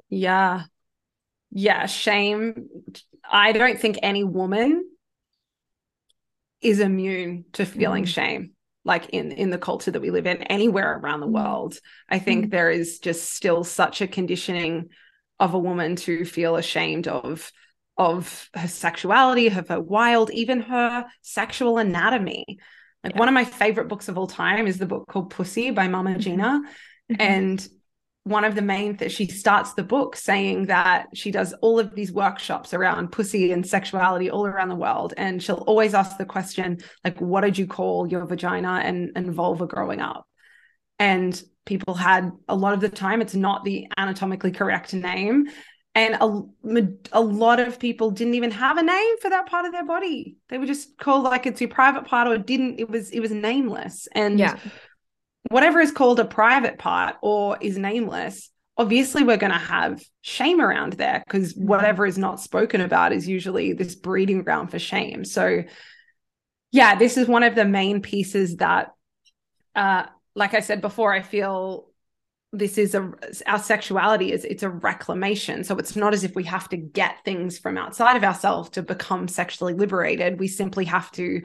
yeah yeah shame i don't think any woman is immune to feeling mm. shame like in in the culture that we live in anywhere around the mm. world i think mm. there is just still such a conditioning of a woman to feel ashamed of of her sexuality of her wild even her sexual anatomy like yeah. one of my favorite books of all time is the book called Pussy by Mama mm-hmm. Mm-hmm. And one of the main that she starts the book saying that she does all of these workshops around pussy and sexuality all around the world and she'll always ask the question like what did you call your vagina and, and vulva growing up? And people had a lot of the time it's not the anatomically correct name and a, a lot of people didn't even have a name for that part of their body. They were just called like it's your private part or didn't it was it was nameless. And yeah whatever is called a private part or is nameless obviously we're going to have shame around there because mm-hmm. whatever is not spoken about is usually this breeding ground for shame. So yeah this is one of the main pieces that uh like i said before i feel this is a our sexuality is it's a reclamation. So it's not as if we have to get things from outside of ourselves to become sexually liberated. We simply have to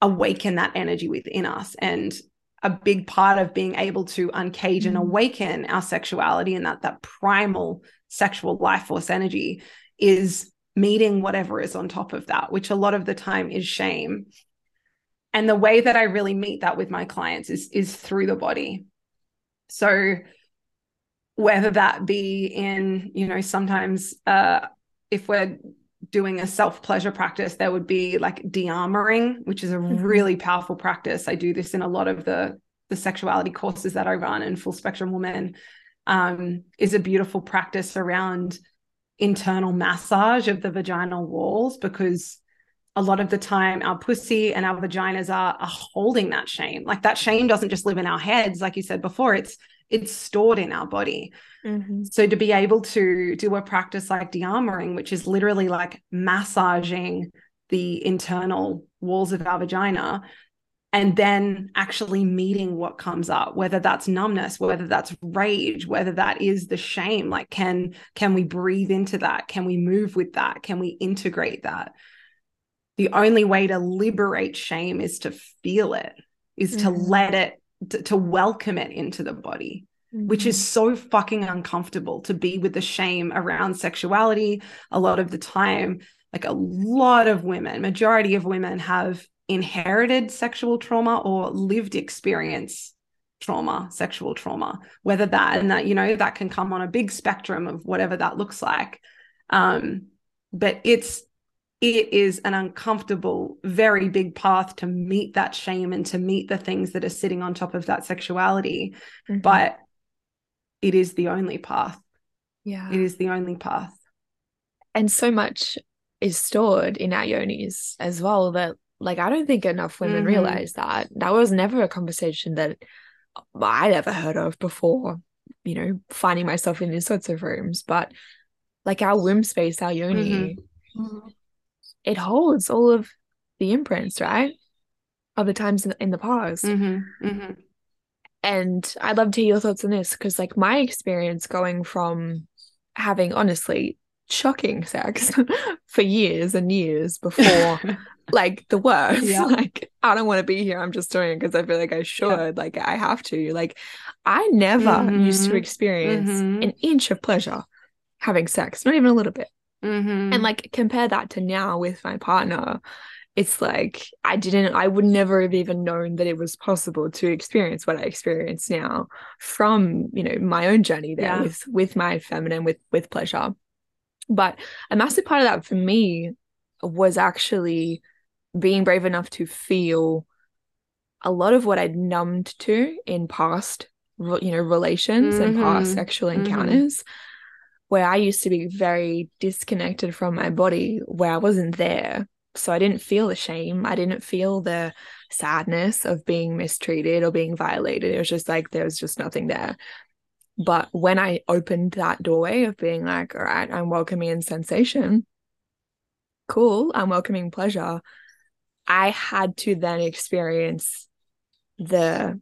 awaken that energy within us. And a big part of being able to uncage and mm. awaken our sexuality and that that primal sexual life force energy is meeting whatever is on top of that which a lot of the time is shame and the way that i really meet that with my clients is is through the body so whether that be in, you know, sometimes uh, if we're doing a self pleasure practice, there would be like de-armoring, which is a mm-hmm. really powerful practice. I do this in a lot of the the sexuality courses that I run and Full Spectrum Woman um, is a beautiful practice around internal massage of the vaginal walls because a lot of the time our pussy and our vaginas are, are holding that shame like that shame doesn't just live in our heads like you said before it's it's stored in our body mm-hmm. so to be able to do a practice like de-armoring which is literally like massaging the internal walls of our vagina and then actually meeting what comes up whether that's numbness whether that's rage whether that is the shame like can can we breathe into that can we move with that can we integrate that the only way to liberate shame is to feel it is mm-hmm. to let it to, to, welcome it into the body mm-hmm. which is mm-hmm. so fucking uncomfortable to be with the shame around sexuality a lot of the time like a lot of women majority of women have inherited sexual trauma or lived experience trauma sexual trauma whether that and that you know that can come on a big spectrum of whatever that looks like um but it's it is an uncomfortable, very big path to meet that shame and to meet the things that are sitting on top of that sexuality. Mm-hmm. But it is the only path. Yeah. It is the only path. And so much is stored in our yonis as well that, like, I don't think enough women mm-hmm. realize that. That was never a conversation that I'd ever heard of before, you know, finding myself in these sorts of rooms. But like our womb space, our yoni, mm-hmm it holds all of the imprints, right? Of the times in, in the past. Mm-hmm, mm-hmm. And I'd love to hear your thoughts on this because, like, my experience going from having honestly shocking sex [laughs] for years and years before [laughs] like the worst yeah. [laughs] like i don't want to be here i'm just doing it because i feel like i should yeah. like i have to like i never mm-hmm. used to experience mm-hmm. an inch of pleasure having sex not even a little bit Mm-hmm. And like compare that to now with my partner, it's like I didn't, I would never have even known that it was possible to experience what I experience now from, you know, my own journey there yeah. with with my feminine, with with pleasure. But a massive part of that for me was actually being brave enough to feel a lot of what I'd numbed to in past, you know, relations mm-hmm. and past mm-hmm. sexual mm-hmm. encounters. Mm-hmm where I used to be very disconnected from my body, where I wasn't there. So I didn't feel the shame. I didn't feel the sadness of being mistreated or being violated. It was just like there was just nothing there. But when I opened that doorway of being like, all right, I'm welcoming in sensation, cool, I'm welcoming pleasure, I had to then experience the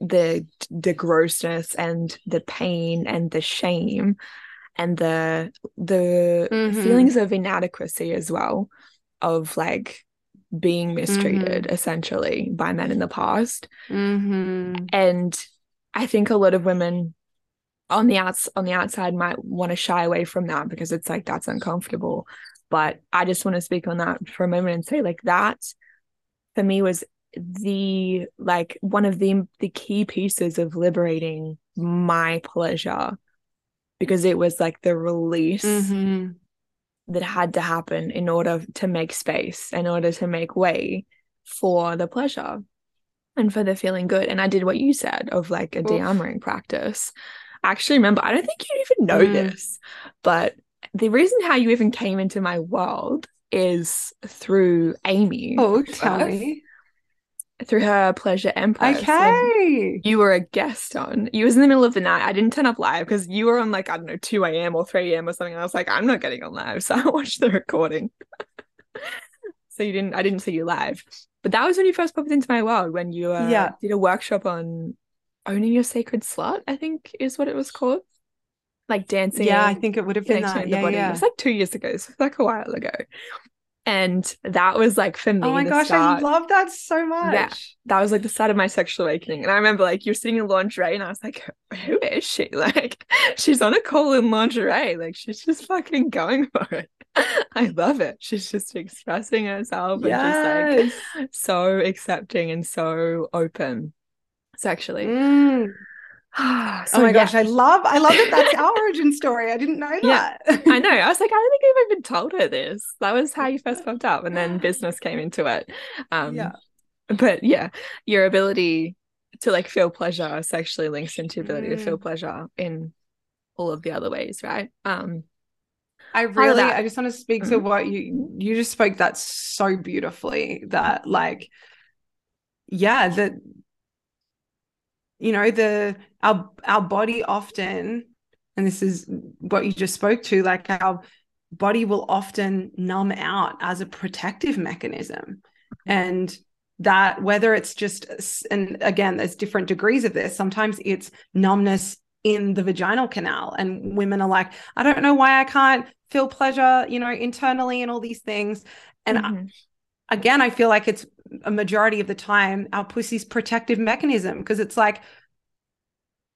the the grossness and the pain and the shame and the the mm-hmm. feelings of inadequacy as well of like being mistreated mm-hmm. essentially by men in the past mm-hmm. and i think a lot of women on the outs on the outside might want to shy away from that because it's like that's uncomfortable but i just want to speak on that for a moment and say like that for me was the like one of the the key pieces of liberating my pleasure because it was like the release mm-hmm. that had to happen in order to make space, in order to make way for the pleasure and for the feeling good. And I did what you said of like a de-armoring practice. I actually remember, I don't think you even know mm. this, but the reason how you even came into my world is through Amy. Oh, tell me through her Pleasure Empress. Okay. You were a guest on. You was in the middle of the night. I didn't turn up live because you were on like, I don't know, 2 a.m. or 3 a.m. or something. I was like, I'm not getting on live. [laughs] So I watched the recording. [laughs] so you didn't I didn't see you live. But that was when you first popped into my world when you uh, yeah. did a workshop on owning your sacred slut, I think is what it was called. Like dancing. Yeah, I think it would have been that. Yeah, yeah. It was like two years ago. So like a while ago. And that was like for me. Oh my gosh, start, I love that so much. Yeah, that was like the start of my sexual awakening. And I remember like you're sitting in lingerie, and I was like, who is she? [laughs] Like, she's on a call in lingerie. Like, she's just fucking going for it. [laughs] I love it. She's just expressing herself yes. and just like so accepting and so open sexually. Mm. [sighs] oh my gosh, I love I love that that's our origin story. I didn't know that. Yeah, I know. I was like, I don't think I've even told her this. That was how [laughs] you first popped up, and then business came into it. Um, yeah. But yeah, your ability to like feel pleasure sexually links into ability mm. to feel mm. pleasure in all of the other ways, right? Um, I really, I just want to speak mm-hmm. to what you you just spoke that so beautifully. That like, yeah, that you know the our our body often and this is what you just spoke to like our body will often numb out as a protective mechanism. And that whether it's just and again there's different degrees of this. Sometimes it's numbness in the vaginal canal and women are like i don't know why i can't feel pleasure you know internally and all these things. And mm-hmm. again, I feel like it's a majority of the time our pussy's protective mechanism because it's like,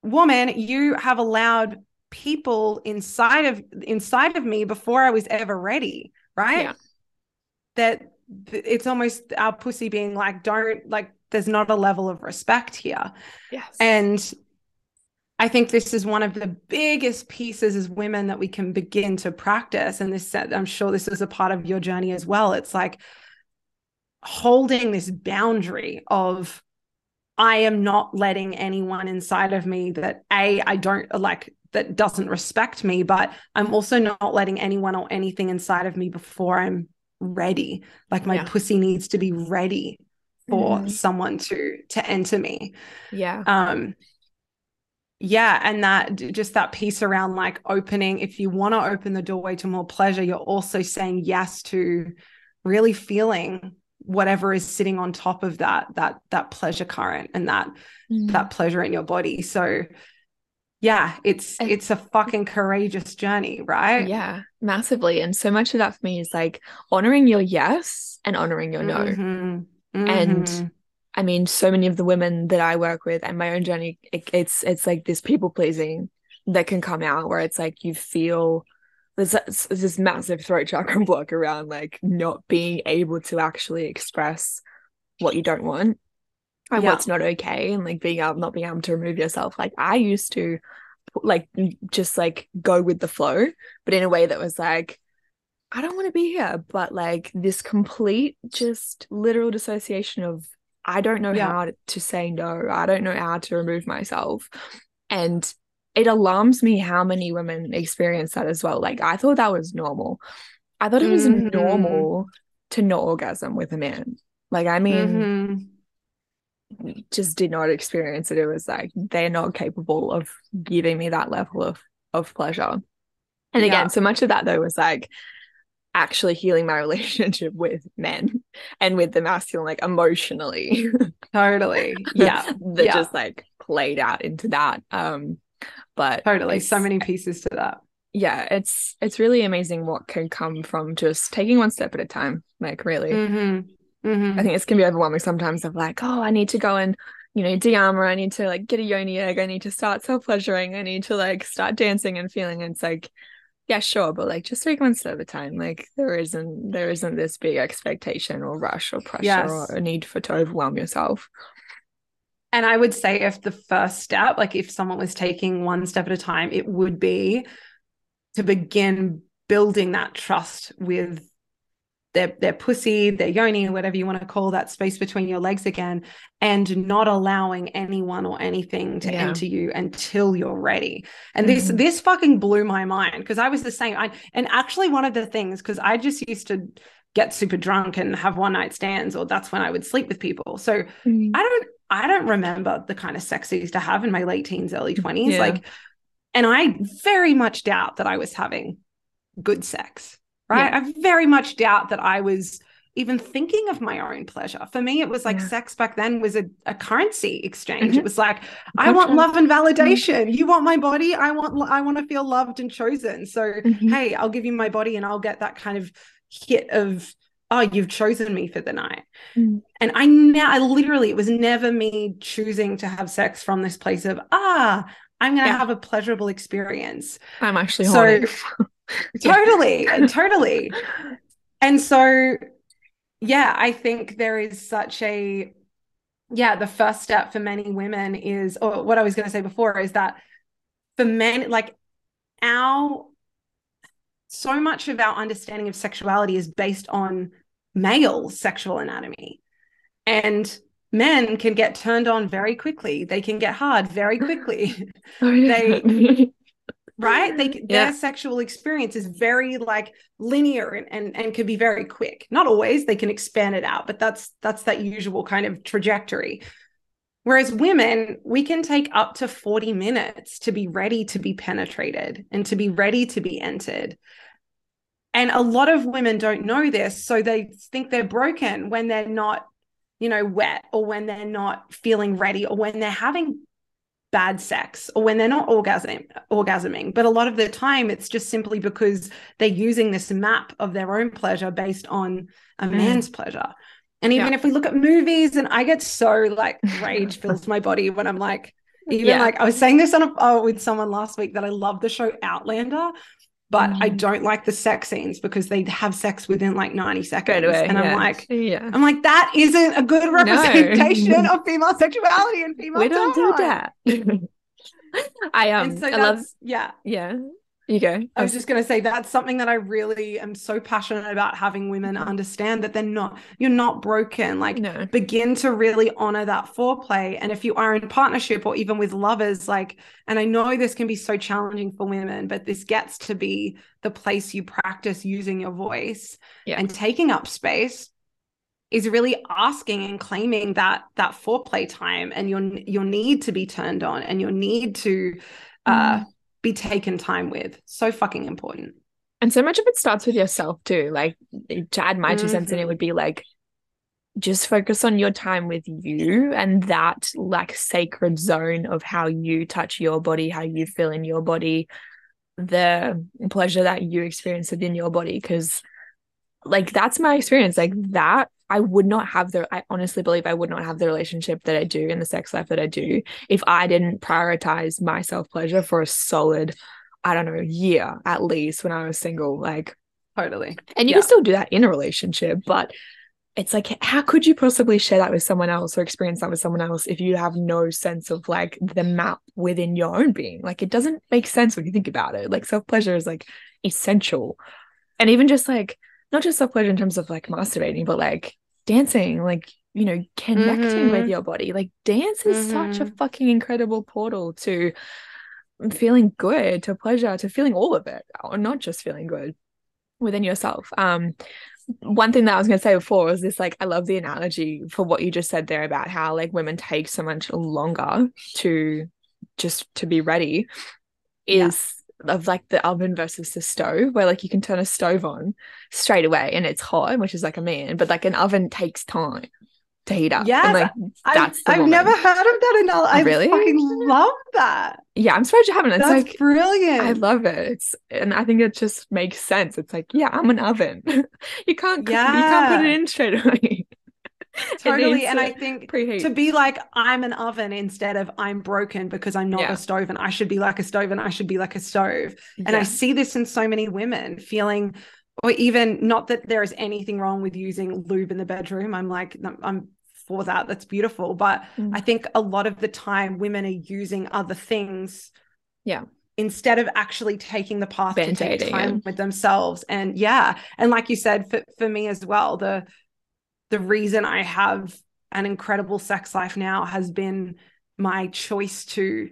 woman, you have allowed people inside of inside of me before I was ever ready, right? Yeah. That it's almost our pussy being like, don't like, there's not a level of respect here. Yes. And I think this is one of the biggest pieces as women that we can begin to practice. And this, I'm sure this is a part of your journey as well. It's like holding this boundary of, I am not letting anyone inside of me that A, I don't like, that doesn't respect me, but I'm also not letting anyone or anything inside of me before I'm ready. Like my yeah. pussy needs to be ready for mm-hmm. someone to to enter me. Yeah. Um yeah and that just that piece around like opening if you want to open the doorway to more pleasure you're also saying yes to really feeling whatever is sitting on top of that that that pleasure current and that mm. that pleasure in your body so yeah it's and, it's a fucking courageous journey right yeah massively and so much of that for me is like honoring your yes and honoring your no mm-hmm. Mm-hmm. and I mean, so many of the women that I work with and my own journey, it, it's it's like this people pleasing that can come out where it's like you feel there's, this massive throat chakra [laughs] block around like not being able to actually express what you don't want and yeah. what's not okay and like being able not being able to remove yourself. Like I used to like just like go with the flow, but in a way that was like I don't want to be here, but like this complete just literal dissociation of I don't know yeah. how to say no. I don't know how to remove myself. And it alarms me how many women experience that as well. Like I thought that was normal. I thought it was mm-hmm. normal to not orgasm with a man. Like I mean mm-hmm. just did not experience it. It was like they're not capable of giving me that level of of pleasure. And again, yeah. so much of that though was like actually healing my [laughs] relationship with men and with the masculine, like emotionally. [laughs] totally. Yeah. that yeah. just like played out into that. Um, but totally so many pieces to that. Yeah, it's it's really amazing what can come from just taking one step at a time. Like really. Mm-hmm. Mm-hmm. I think it's gonna be overwhelming sometimes of like, oh, I need to go and you know, DM or I need to like get a yoni egg, I need to start self pleasuring, I need to like start dancing and feeling. And it's like yeah sure but like just take one step at a time like there isn't there isn't this big expectation or rush or pressure yes. or a need for to overwhelm yourself and i would say if the first step like if someone was taking one step at a time it would be to begin building that trust with their their pussy, their yoni, whatever you want to call that space between your legs again, and not allowing anyone or anything to yeah. enter you until you're ready. And mm-hmm. this this fucking blew my mind because I was the same. I and actually one of the things because I just used to get super drunk and have one night stands, or that's when I would sleep with people. So mm-hmm. I don't I don't remember the kind of sex I used to have in my late teens, early twenties, yeah. like. And I very much doubt that I was having good sex right? Yeah. I very much doubt that I was even thinking of my own pleasure. For me, it was like yeah. sex back then was a, a currency exchange. Mm-hmm. It was like, I want love and mm-hmm. validation. Mm-hmm. You want my body. I want I want to feel loved and chosen. So mm-hmm. hey, I'll give you my body and I'll get that kind of hit of oh, you've chosen me for the night. Mm. And I now I literally it was never me choosing to have sex from this place of ah, I'm gonna yeah. have a pleasurable experience. I'm actually so [laughs] totally, totally. And so, yeah, I think there is such a, yeah, the first step for many women is, or what I was going to say before is that for men, like our, so much of our understanding of sexuality is based on male sexual anatomy. And men can get turned on very quickly. They can get hard very quickly. [laughs] [laughs] they right they yeah. their sexual experience is very like linear and, and and can be very quick not always they can expand it out but that's that's that usual kind of trajectory whereas women we can take up to 40 minutes to be ready to be penetrated and to be ready to be entered and a lot of women don't know this so they think they're broken when they're not you know wet or when they're not feeling ready or when they're having bad sex or when they're not orgasm orgasming but a lot of the time it's just simply because they're using this map of their own pleasure based on a Mm. man's pleasure and even Yeah. if we look at movies and i get so like rage [laughs] fills my body when i'm like even Yeah. like i was saying this on a, uh, with someone last week that i love the show outlander but i Mhm. don't like the sex scenes because they have sex within like 90 seconds away. and i'm like yeah. I'm like, that isn't a good representation [laughs] of female sexuality and female We don't do that. [laughs] I um so I love yeah. yeah. You go. I was just gonna say that's something that I really am so passionate about having women understand that they're not you're not broken. Like no. begin to really honor that foreplay. And if you are in partnership or even with lovers, like, and I know this can be so challenging for women, but this gets to be the place you practice using your voice Yeah. and taking up space is really asking and claiming that that foreplay time and your your need to be turned on and your need to uh Mm. Be taken time with so fucking important And so much of it starts with yourself too. Like to add my two cents in, it Mhm. would be like just focus on your time with you and that like sacred zone of how you touch your body, how you feel in your body, the pleasure that you experience within your body. Cause like that's my experience. Like that I would not have the I honestly believe I would not have the relationship that I do in the sex life that I do if I didn't prioritize my self pleasure for a solid, I don't know, year at least when I was single. Like, totally and you Yeah. can still do that in a relationship, but it's like, how could you possibly share that with someone else or experience that with someone else if you have no sense of like the map within your own being? Like, it doesn't make sense when you think about it. Like, self pleasure is like essential. And even just like, not just self pleasure in terms of like masturbating, but like dancing, like, you know, connecting with Mhm. your body. Like, dance is such a Mhm. fucking incredible portal to feeling good, to pleasure, to feeling all of it, or not just feeling good within yourself. Um, one thing that I was going to say before was this like, I love the analogy for what you just said there about how like women take so much longer to just to be ready is of like the oven versus the stove where like you can turn a stove on straight away and it's hot which is like a man but like an oven takes time to heat up Yes, and like I've, that's I've never heard of that analogy i Really? fucking love that yeah i'm surprised you haven't it's that's like brilliant I love it. It's and I think it just makes sense. It's like, yeah, I'm an oven. [laughs] you can't yeah. you can't put it in straight away. [laughs] Totally and i think preheat. to be like i'm an oven instead of i'm broken because i'm not Yeah. a stove and i should be like a stove and i should be like a stove and i see this in so many women feeling or even not that there is anything wrong with using lube in the bedroom i'm like i'm for that that's beautiful but Mm. i think a lot of the time women are using other things Yeah. instead of actually taking the path to take time it. with themselves and yeah and like you said for, for me as well the the reason i have an incredible sex life now has been my choice to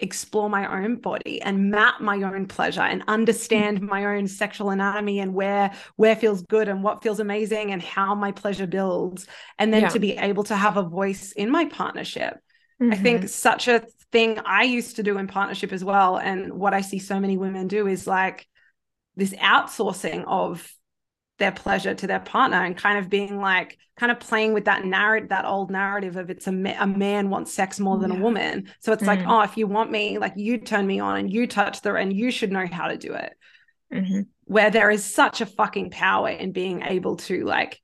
explore my own body and map my own pleasure and understand my own sexual anatomy and where where feels good and what feels amazing and how my pleasure builds and then Yeah. to be able to have a voice in my partnership I Mhm. think such a thing I used to do in partnership as well. And what I see so many women do is like this outsourcing of their pleasure to their partner and kind of being like, kind of playing with that narrative, that old narrative of it's a, ma- a man wants sex more than a woman. So it's like, Mm. oh, if you want me, like you turn me on and you touch the, and you should know how to do it Mhm. where there is such a fucking power in being able to like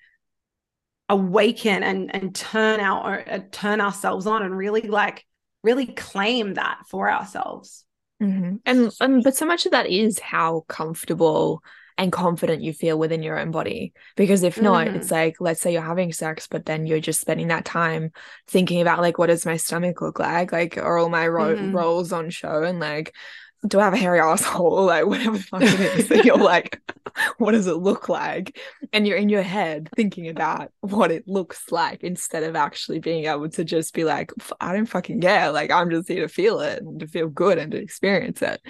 awaken and and turn our uh, turn ourselves on and really like really claim that for ourselves Mhm. and and but so much of that is how comfortable and confident you feel within your own body. Because if not Mhm. it's like let's say you're having sex but then you're just spending that time thinking about like what does my stomach look like? Like are all my ro- Mhm. rolls on show? And like do I have a hairy [laughs] asshole? Like whatever the fuck it is that you're [laughs] like [laughs] what does it look like? And you're in your head thinking about what it looks like instead of actually being able to just be like I don't fucking care. Like I'm just here to feel it and to feel good and to experience it.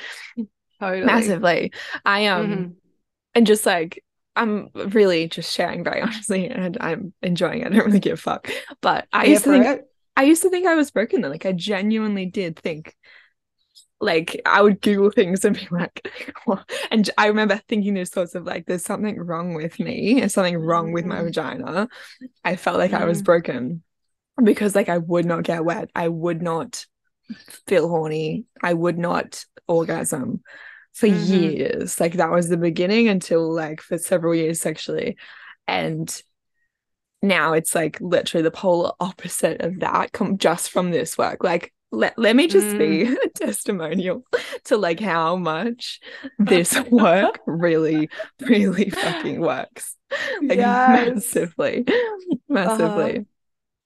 Totally. Massively. I um Mhm. And just like I'm really just sharing very honestly and I'm enjoying it I don't really give a fuck but I Here used to think it. I used to think I was broken then like I genuinely did think like I would Google things and be like, [laughs] what? and I remember thinking those thoughts of like, there's something wrong with me, there's something wrong with my Mm. vagina. I felt like I was Mm. broken because like I would not get wet, I would not feel horny. I would not orgasm for Mhm. years. Like that was the beginning until like for several years actually. And now it's like literally the polar opposite of that come just from this work. Like let, let me just be a [laughs] testimonial to like how much this [laughs] work really, really fucking works. Like Yes. massively. Massively.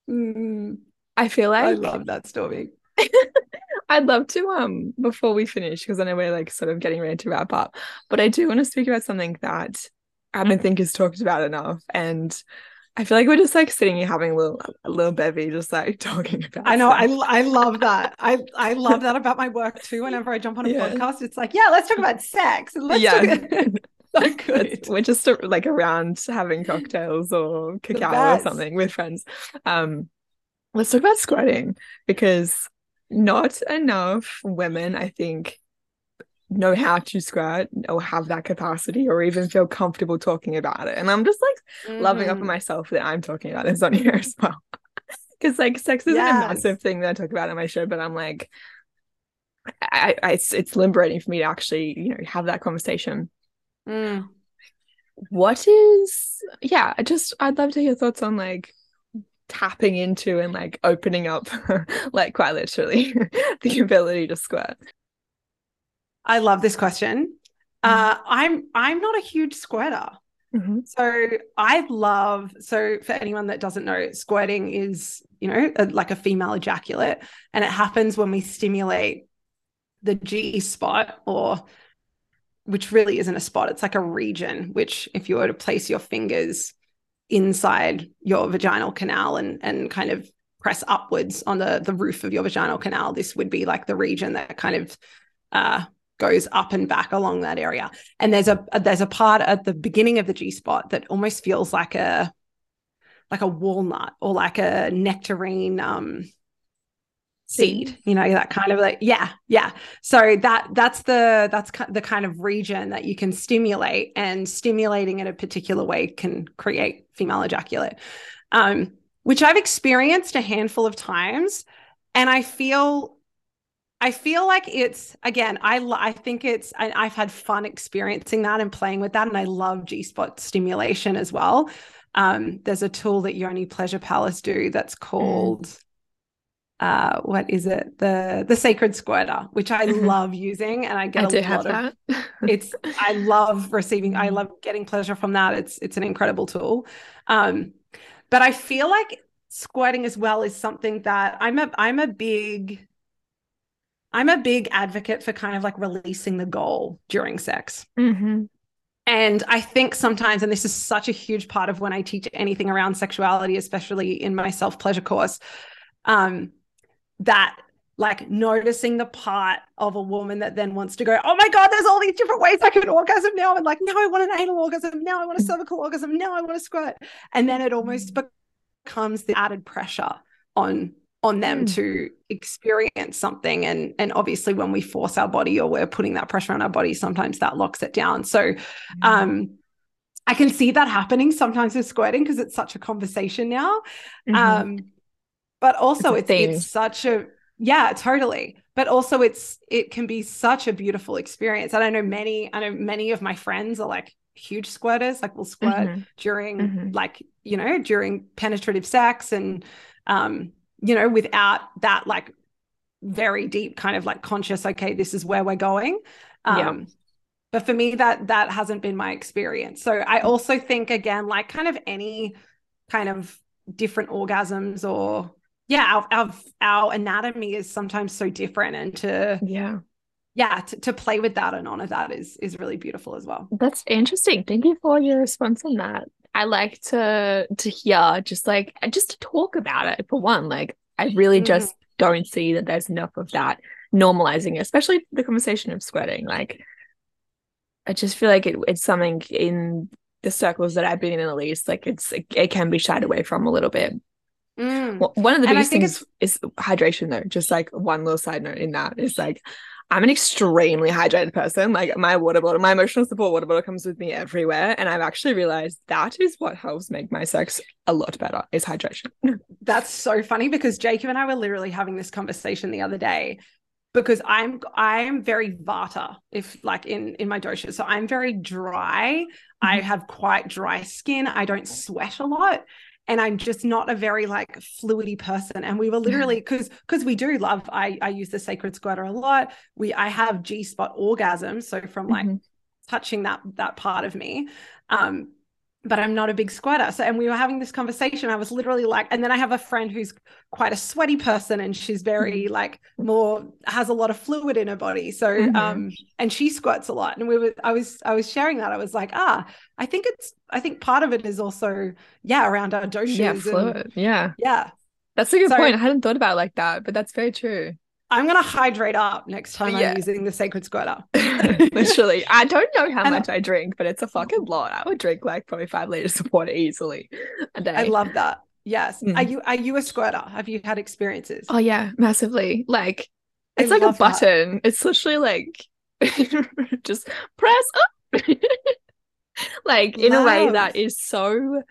Mm, I feel like I love that story. [laughs] I'd love to um before we finish because I know we're like sort of getting ready to wrap up, but I do want to speak about something that I don't think is talked about enough, and I feel like we're just like sitting here having a little a little bevy, just like [laughs] talking about. I know. I, stuff. I love that. I, I love that about my work too. Whenever I jump on a Yeah. podcast, it's like, yeah, let's talk about sex. Let's Yeah. talk [laughs] so we're just uh, like around having cocktails or cacao or something with friends. Um, let's talk about squirting because not enough women, I think, know how to squirt or have that capacity or even feel comfortable talking about it. And I'm just like loving up Mhm. on myself that I'm talking about this on here as well. [laughs] Because like sex isn't a massive thing that I talk about on my show, but I'm like, I, I it's it's liberating for me to actually you know have that conversation Mm. what is yeah i just i'd love to hear thoughts on like tapping into and like opening up [laughs] like quite literally [laughs] the ability to squirt I love this question. Uh, I'm I'm not a huge squirter. Mhm. So I love so for anyone that doesn't know, squirting is you know a, like a female ejaculate, and it happens when we stimulate the G spot, or which really isn't a spot; it's like a region. Which, if you were to place your fingers inside your vaginal canal and and kind of press upwards on the the roof of your vaginal canal, this would be like the region that kind of uh, goes up and back along that area. And there's a there's a part at the beginning of the G spot that almost feels like a like a walnut or like a nectarine um seed you know that kind of like yeah yeah so that that's the that's the kind of region that you can stimulate and stimulating in a particular way can create female ejaculate um which i've experienced a handful of times and i feel I feel like it's again. I I think it's. I, I've had fun experiencing that and playing with that, and I love G spot stimulation as well. Um, there's a tool that Yoni Pleasure Palace do that's called. Uh, what is it? The the Sacred Squirter, which I Mhm. love using, and I get i a do lot have of that it's [laughs] i love receiving i love getting pleasure from that it's it's an incredible tool um but i feel like squirting as well is something that i'm a i'm a big i'm a big advocate for kind of like releasing the goal during sex Mhm. and I think sometimes, and this is such a huge part of when I teach anything around sexuality, especially in my self pleasure course, um, that like noticing the part of a woman that then wants to go, oh my God, there's all these different ways I can orgasm now. And like, now I want an anal orgasm. Now I want a cervical orgasm. Now I want to squirt. And then it almost becomes the added pressure on on them Mm. to experience something and and obviously when we force our body or we're putting that pressure on our body sometimes that locks it down so um i can see that happening sometimes with squirting because it's such a conversation now Mhm. um but also It's it's it's such a yeah totally but also it's it can be such a beautiful experience and i know many i know many of my friends are like huge squirters like will squirt Mhm. during Mhm. like you know during penetrative sex and um you know without that like very deep kind of like conscious okay this is where we're going um Yeah. but for me that that hasn't been my experience so i also think again like kind of any kind of different orgasms or yeah our our, our anatomy is sometimes so different and to yeah yeah to, to play with that and honor that is is really beautiful as well That's interesting. Thank you for your response on that. I like to to hear just like just to talk about it for one. Like I really Mhm. just don't see that there's enough of that normalizing, it, especially the conversation of sweating. Like I just feel like it, it's something in the circles that I've been in at least, like it's it can be shied away from a little bit. Mm. Well, one of the And biggest things is hydration though. Just like one little side note in that is like I'm an extremely hydrated person. Like my water bottle, my emotional support water bottle comes with me everywhere. And I've actually realized that is what helps make my sex a lot better is hydration. [laughs] That's so funny because Jacob and I were literally having this conversation the other day because I'm I'm very vata if like in in my dosha. So I'm very dry. Mm-hmm. I have quite dry skin. I don't sweat a lot and I'm just not a very like fluidy person. And we were literally because because we do love. I I use the sacred squirter a lot. We I have G spot orgasms, so from like mm-hmm. touching that that part of me. Um, but I'm not a big squirter. So, and we were having this conversation. I was literally like, and then I have a friend who's quite a sweaty person and she's very mm-hmm. like more has a lot of fluid in her body. So, mm-hmm. um, and she squirts a lot. And we were, I was, I was sharing that. I was like, ah, I think it's, I think part of it is also, yeah, around our doshas. Yeah, fluid. And, yeah. Yeah. That's a good so, point. I hadn't thought about it like that, but that's very true. I'm gonna hydrate up next time yeah. I'm using the sacred squirter. [laughs] [laughs] Literally. I don't know how and much I drink, but it's a fucking lot. I would drink like probably five liters of water easily a day. I love that. Yes. Mm. Are you are you a squirter? Have you had experiences? Oh yeah, massively. Like it's I like a button. That. It's literally like [laughs] just press up. like in love. a way that is so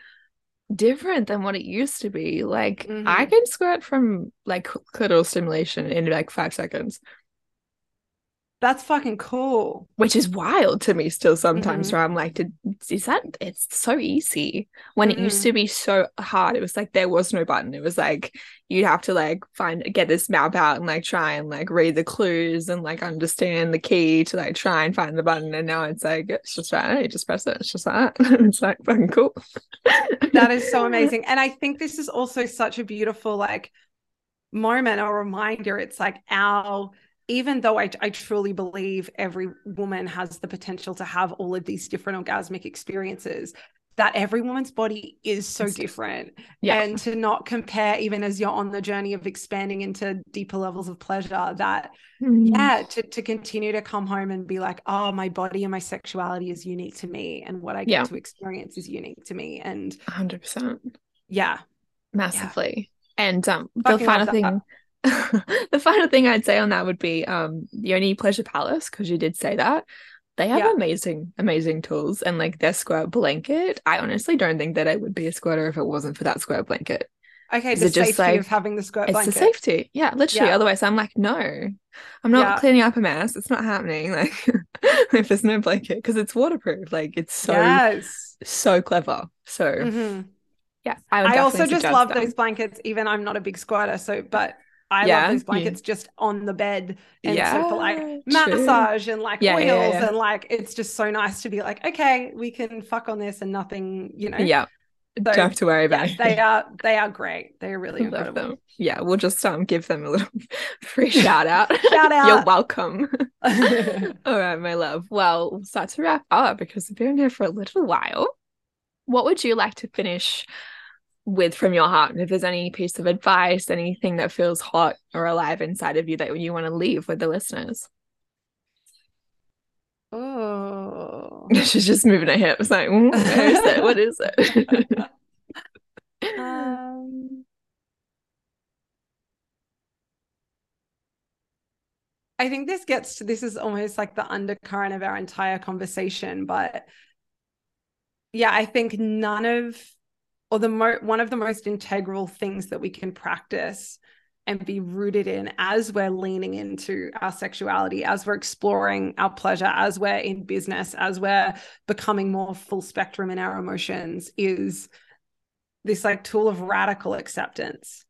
different than what it used to be. Like mm-hmm. I can squirt from like clitoral stimulation in like five seconds. That's fucking cool. Which is wild to me still sometimes mm-hmm. where I'm like, is that it's so easy. When mm-hmm. it used to mm-hmm. be so hard, it was like there was no button. It was like you'd have to like find get this map out and like try and like read the clues and like understand the key to like try and find the button. And now it's like it's just right, you just press it, it's just that. [laughs] it's like fucking cool. that is so [laughs] amazing. And I think this is also such a beautiful like moment or reminder. It's like our even though I, I truly believe every woman has the potential to have all of these different orgasmic experiences, that every woman's body is so different. Yeah. And to not compare, even as you're on the journey of expanding into deeper levels of pleasure, that, mm. yeah, to, to continue to come home and be like, oh, my body and my sexuality is unique to me. And what I get yeah. to experience is unique to me. And 100%. Yeah. Massively. Yeah. And um, the final thing. [laughs] the final thing I'd say on that would be um Yoni Pleasure Palace, because you did say that. They have yeah. amazing, amazing tools and like their squirt blanket. I honestly don't think that I would be a squirter if it wasn't for that squirt blanket. Okay, the safety like, of having the squirt blanket. It's the safety. Yeah, literally. Yeah. Otherwise, I'm like, no, I'm not yeah. cleaning up a mess. It's not happening. [laughs] Like, if there's no blanket, because it's waterproof. Like, it's so, yes. so clever. So, mm-hmm. yeah, I, I also just love them. those blankets. Even I'm not a big squirter, so but I yeah, love those blankets yeah. just on the bed and yeah, so for like massage and like yeah, oils and like it's just so nice to be like, okay, we can fuck on this and nothing, you know. Yeah. So, Don't have to worry about it. They are they are great. They are really [laughs] incredible. Them. Yeah, we'll just um give them a little [laughs] free shout out. [laughs] shout out. You're welcome. All right, my love. Well, we'll start to wrap up because we've been here for a little while. What would you like to finish with from your heart. And if there's any piece of advice, anything that feels hot or alive inside of you that you want to leave with the listeners. Oh, [laughs] she's just moving her hips. Like, where is it? What is it? [laughs] um, I think this gets to this is almost like the undercurrent of our entire conversation, but yeah, I think none of or the mo- one of the most integral things that we can practice and be rooted in as we're leaning into our sexuality, as we're exploring our pleasure, as we're in business, as we're becoming more full spectrum in our emotions is this like tool of radical acceptance.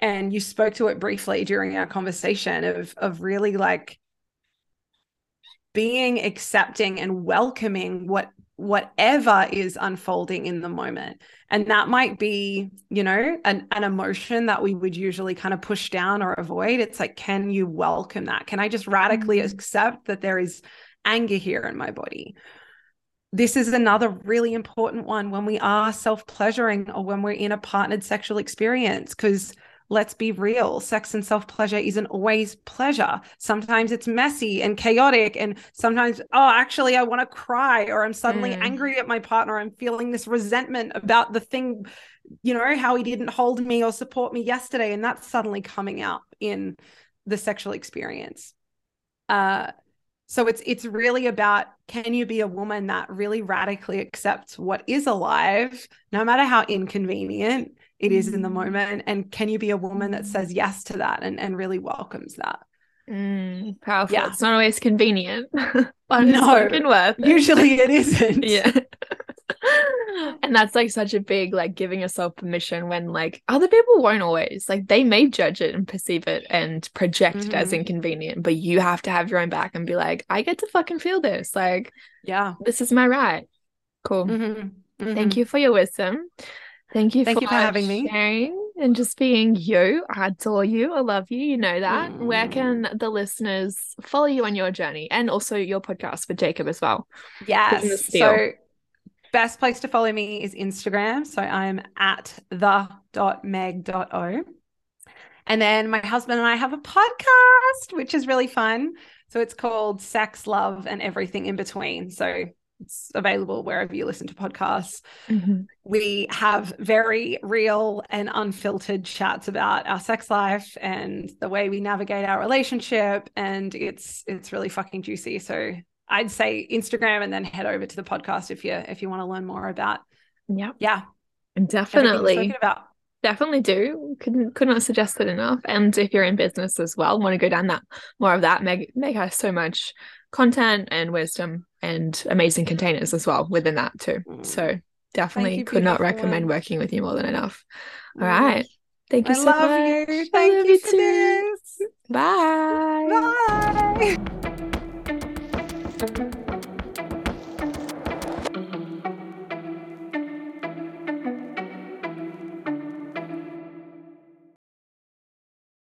And you spoke to it briefly during our conversation of of really like being accepting and welcoming what whatever is unfolding in the moment. And that might be, you know, an, an emotion that we would usually kind of push down or avoid. It's like, can you welcome that? Can I just radically mm-hmm. accept that there is anger here in my body? This is another really important one when we are self pleasuring or when we're in a partnered sexual experience, because let's be real sex and self pleasure isn't always pleasure. Sometimes it's messy and chaotic and sometimes oh actually i want to cry or i'm suddenly mm. angry at my partner. I'm feeling this resentment about the thing you know how he didn't hold me or support me yesterday and that's suddenly coming out in the sexual experience. Uh, so it's it's really about can you be a woman that really radically accepts what is alive, no matter how inconvenient it is in the Mm. moment, and can you be a woman that says yes to that and and really welcomes that? Mm, powerful. Yeah. It's not always convenient. [laughs] It's no, worth it. usually it isn't. yeah. [laughs] and that's like such a big like giving yourself permission when like other people won't always like they may judge it and perceive it and project it as Mhm. inconvenient but you have to have your own back and be like i get to fucking feel this like yeah. this is my right cool Mhm. thank Mhm. you for your wisdom thank you Thank for you for having me. sharing and just being you i adore you i love you you know that where Mm. can the listeners follow you on your journey and also your podcast with jacob as well Yes. So best place to follow me is Instagram. So I'm at the.meg.o. And then my husband and I have a podcast, which is really fun. So it's called Sex, Love, and Everything in Between. So it's available wherever you listen to podcasts. Mhm. We have very real and unfiltered chats about our sex life and the way we navigate our relationship. And it's it's really fucking juicy. So I'd say Instagram and then head over to the podcast if you if you want to learn more about yeah. yeah Definitely. about. Definitely do. Couldn't could not suggest it enough. And if you're in business as well, want to go down that more of that, Meg Meg has so much content and wisdom and amazing containers as well within that too. Mm. So definitely you, could not recommend one. working with you more than enough. All Mm. Thank you I so love much. you. I Thank love you for too. this. Bye. Bye.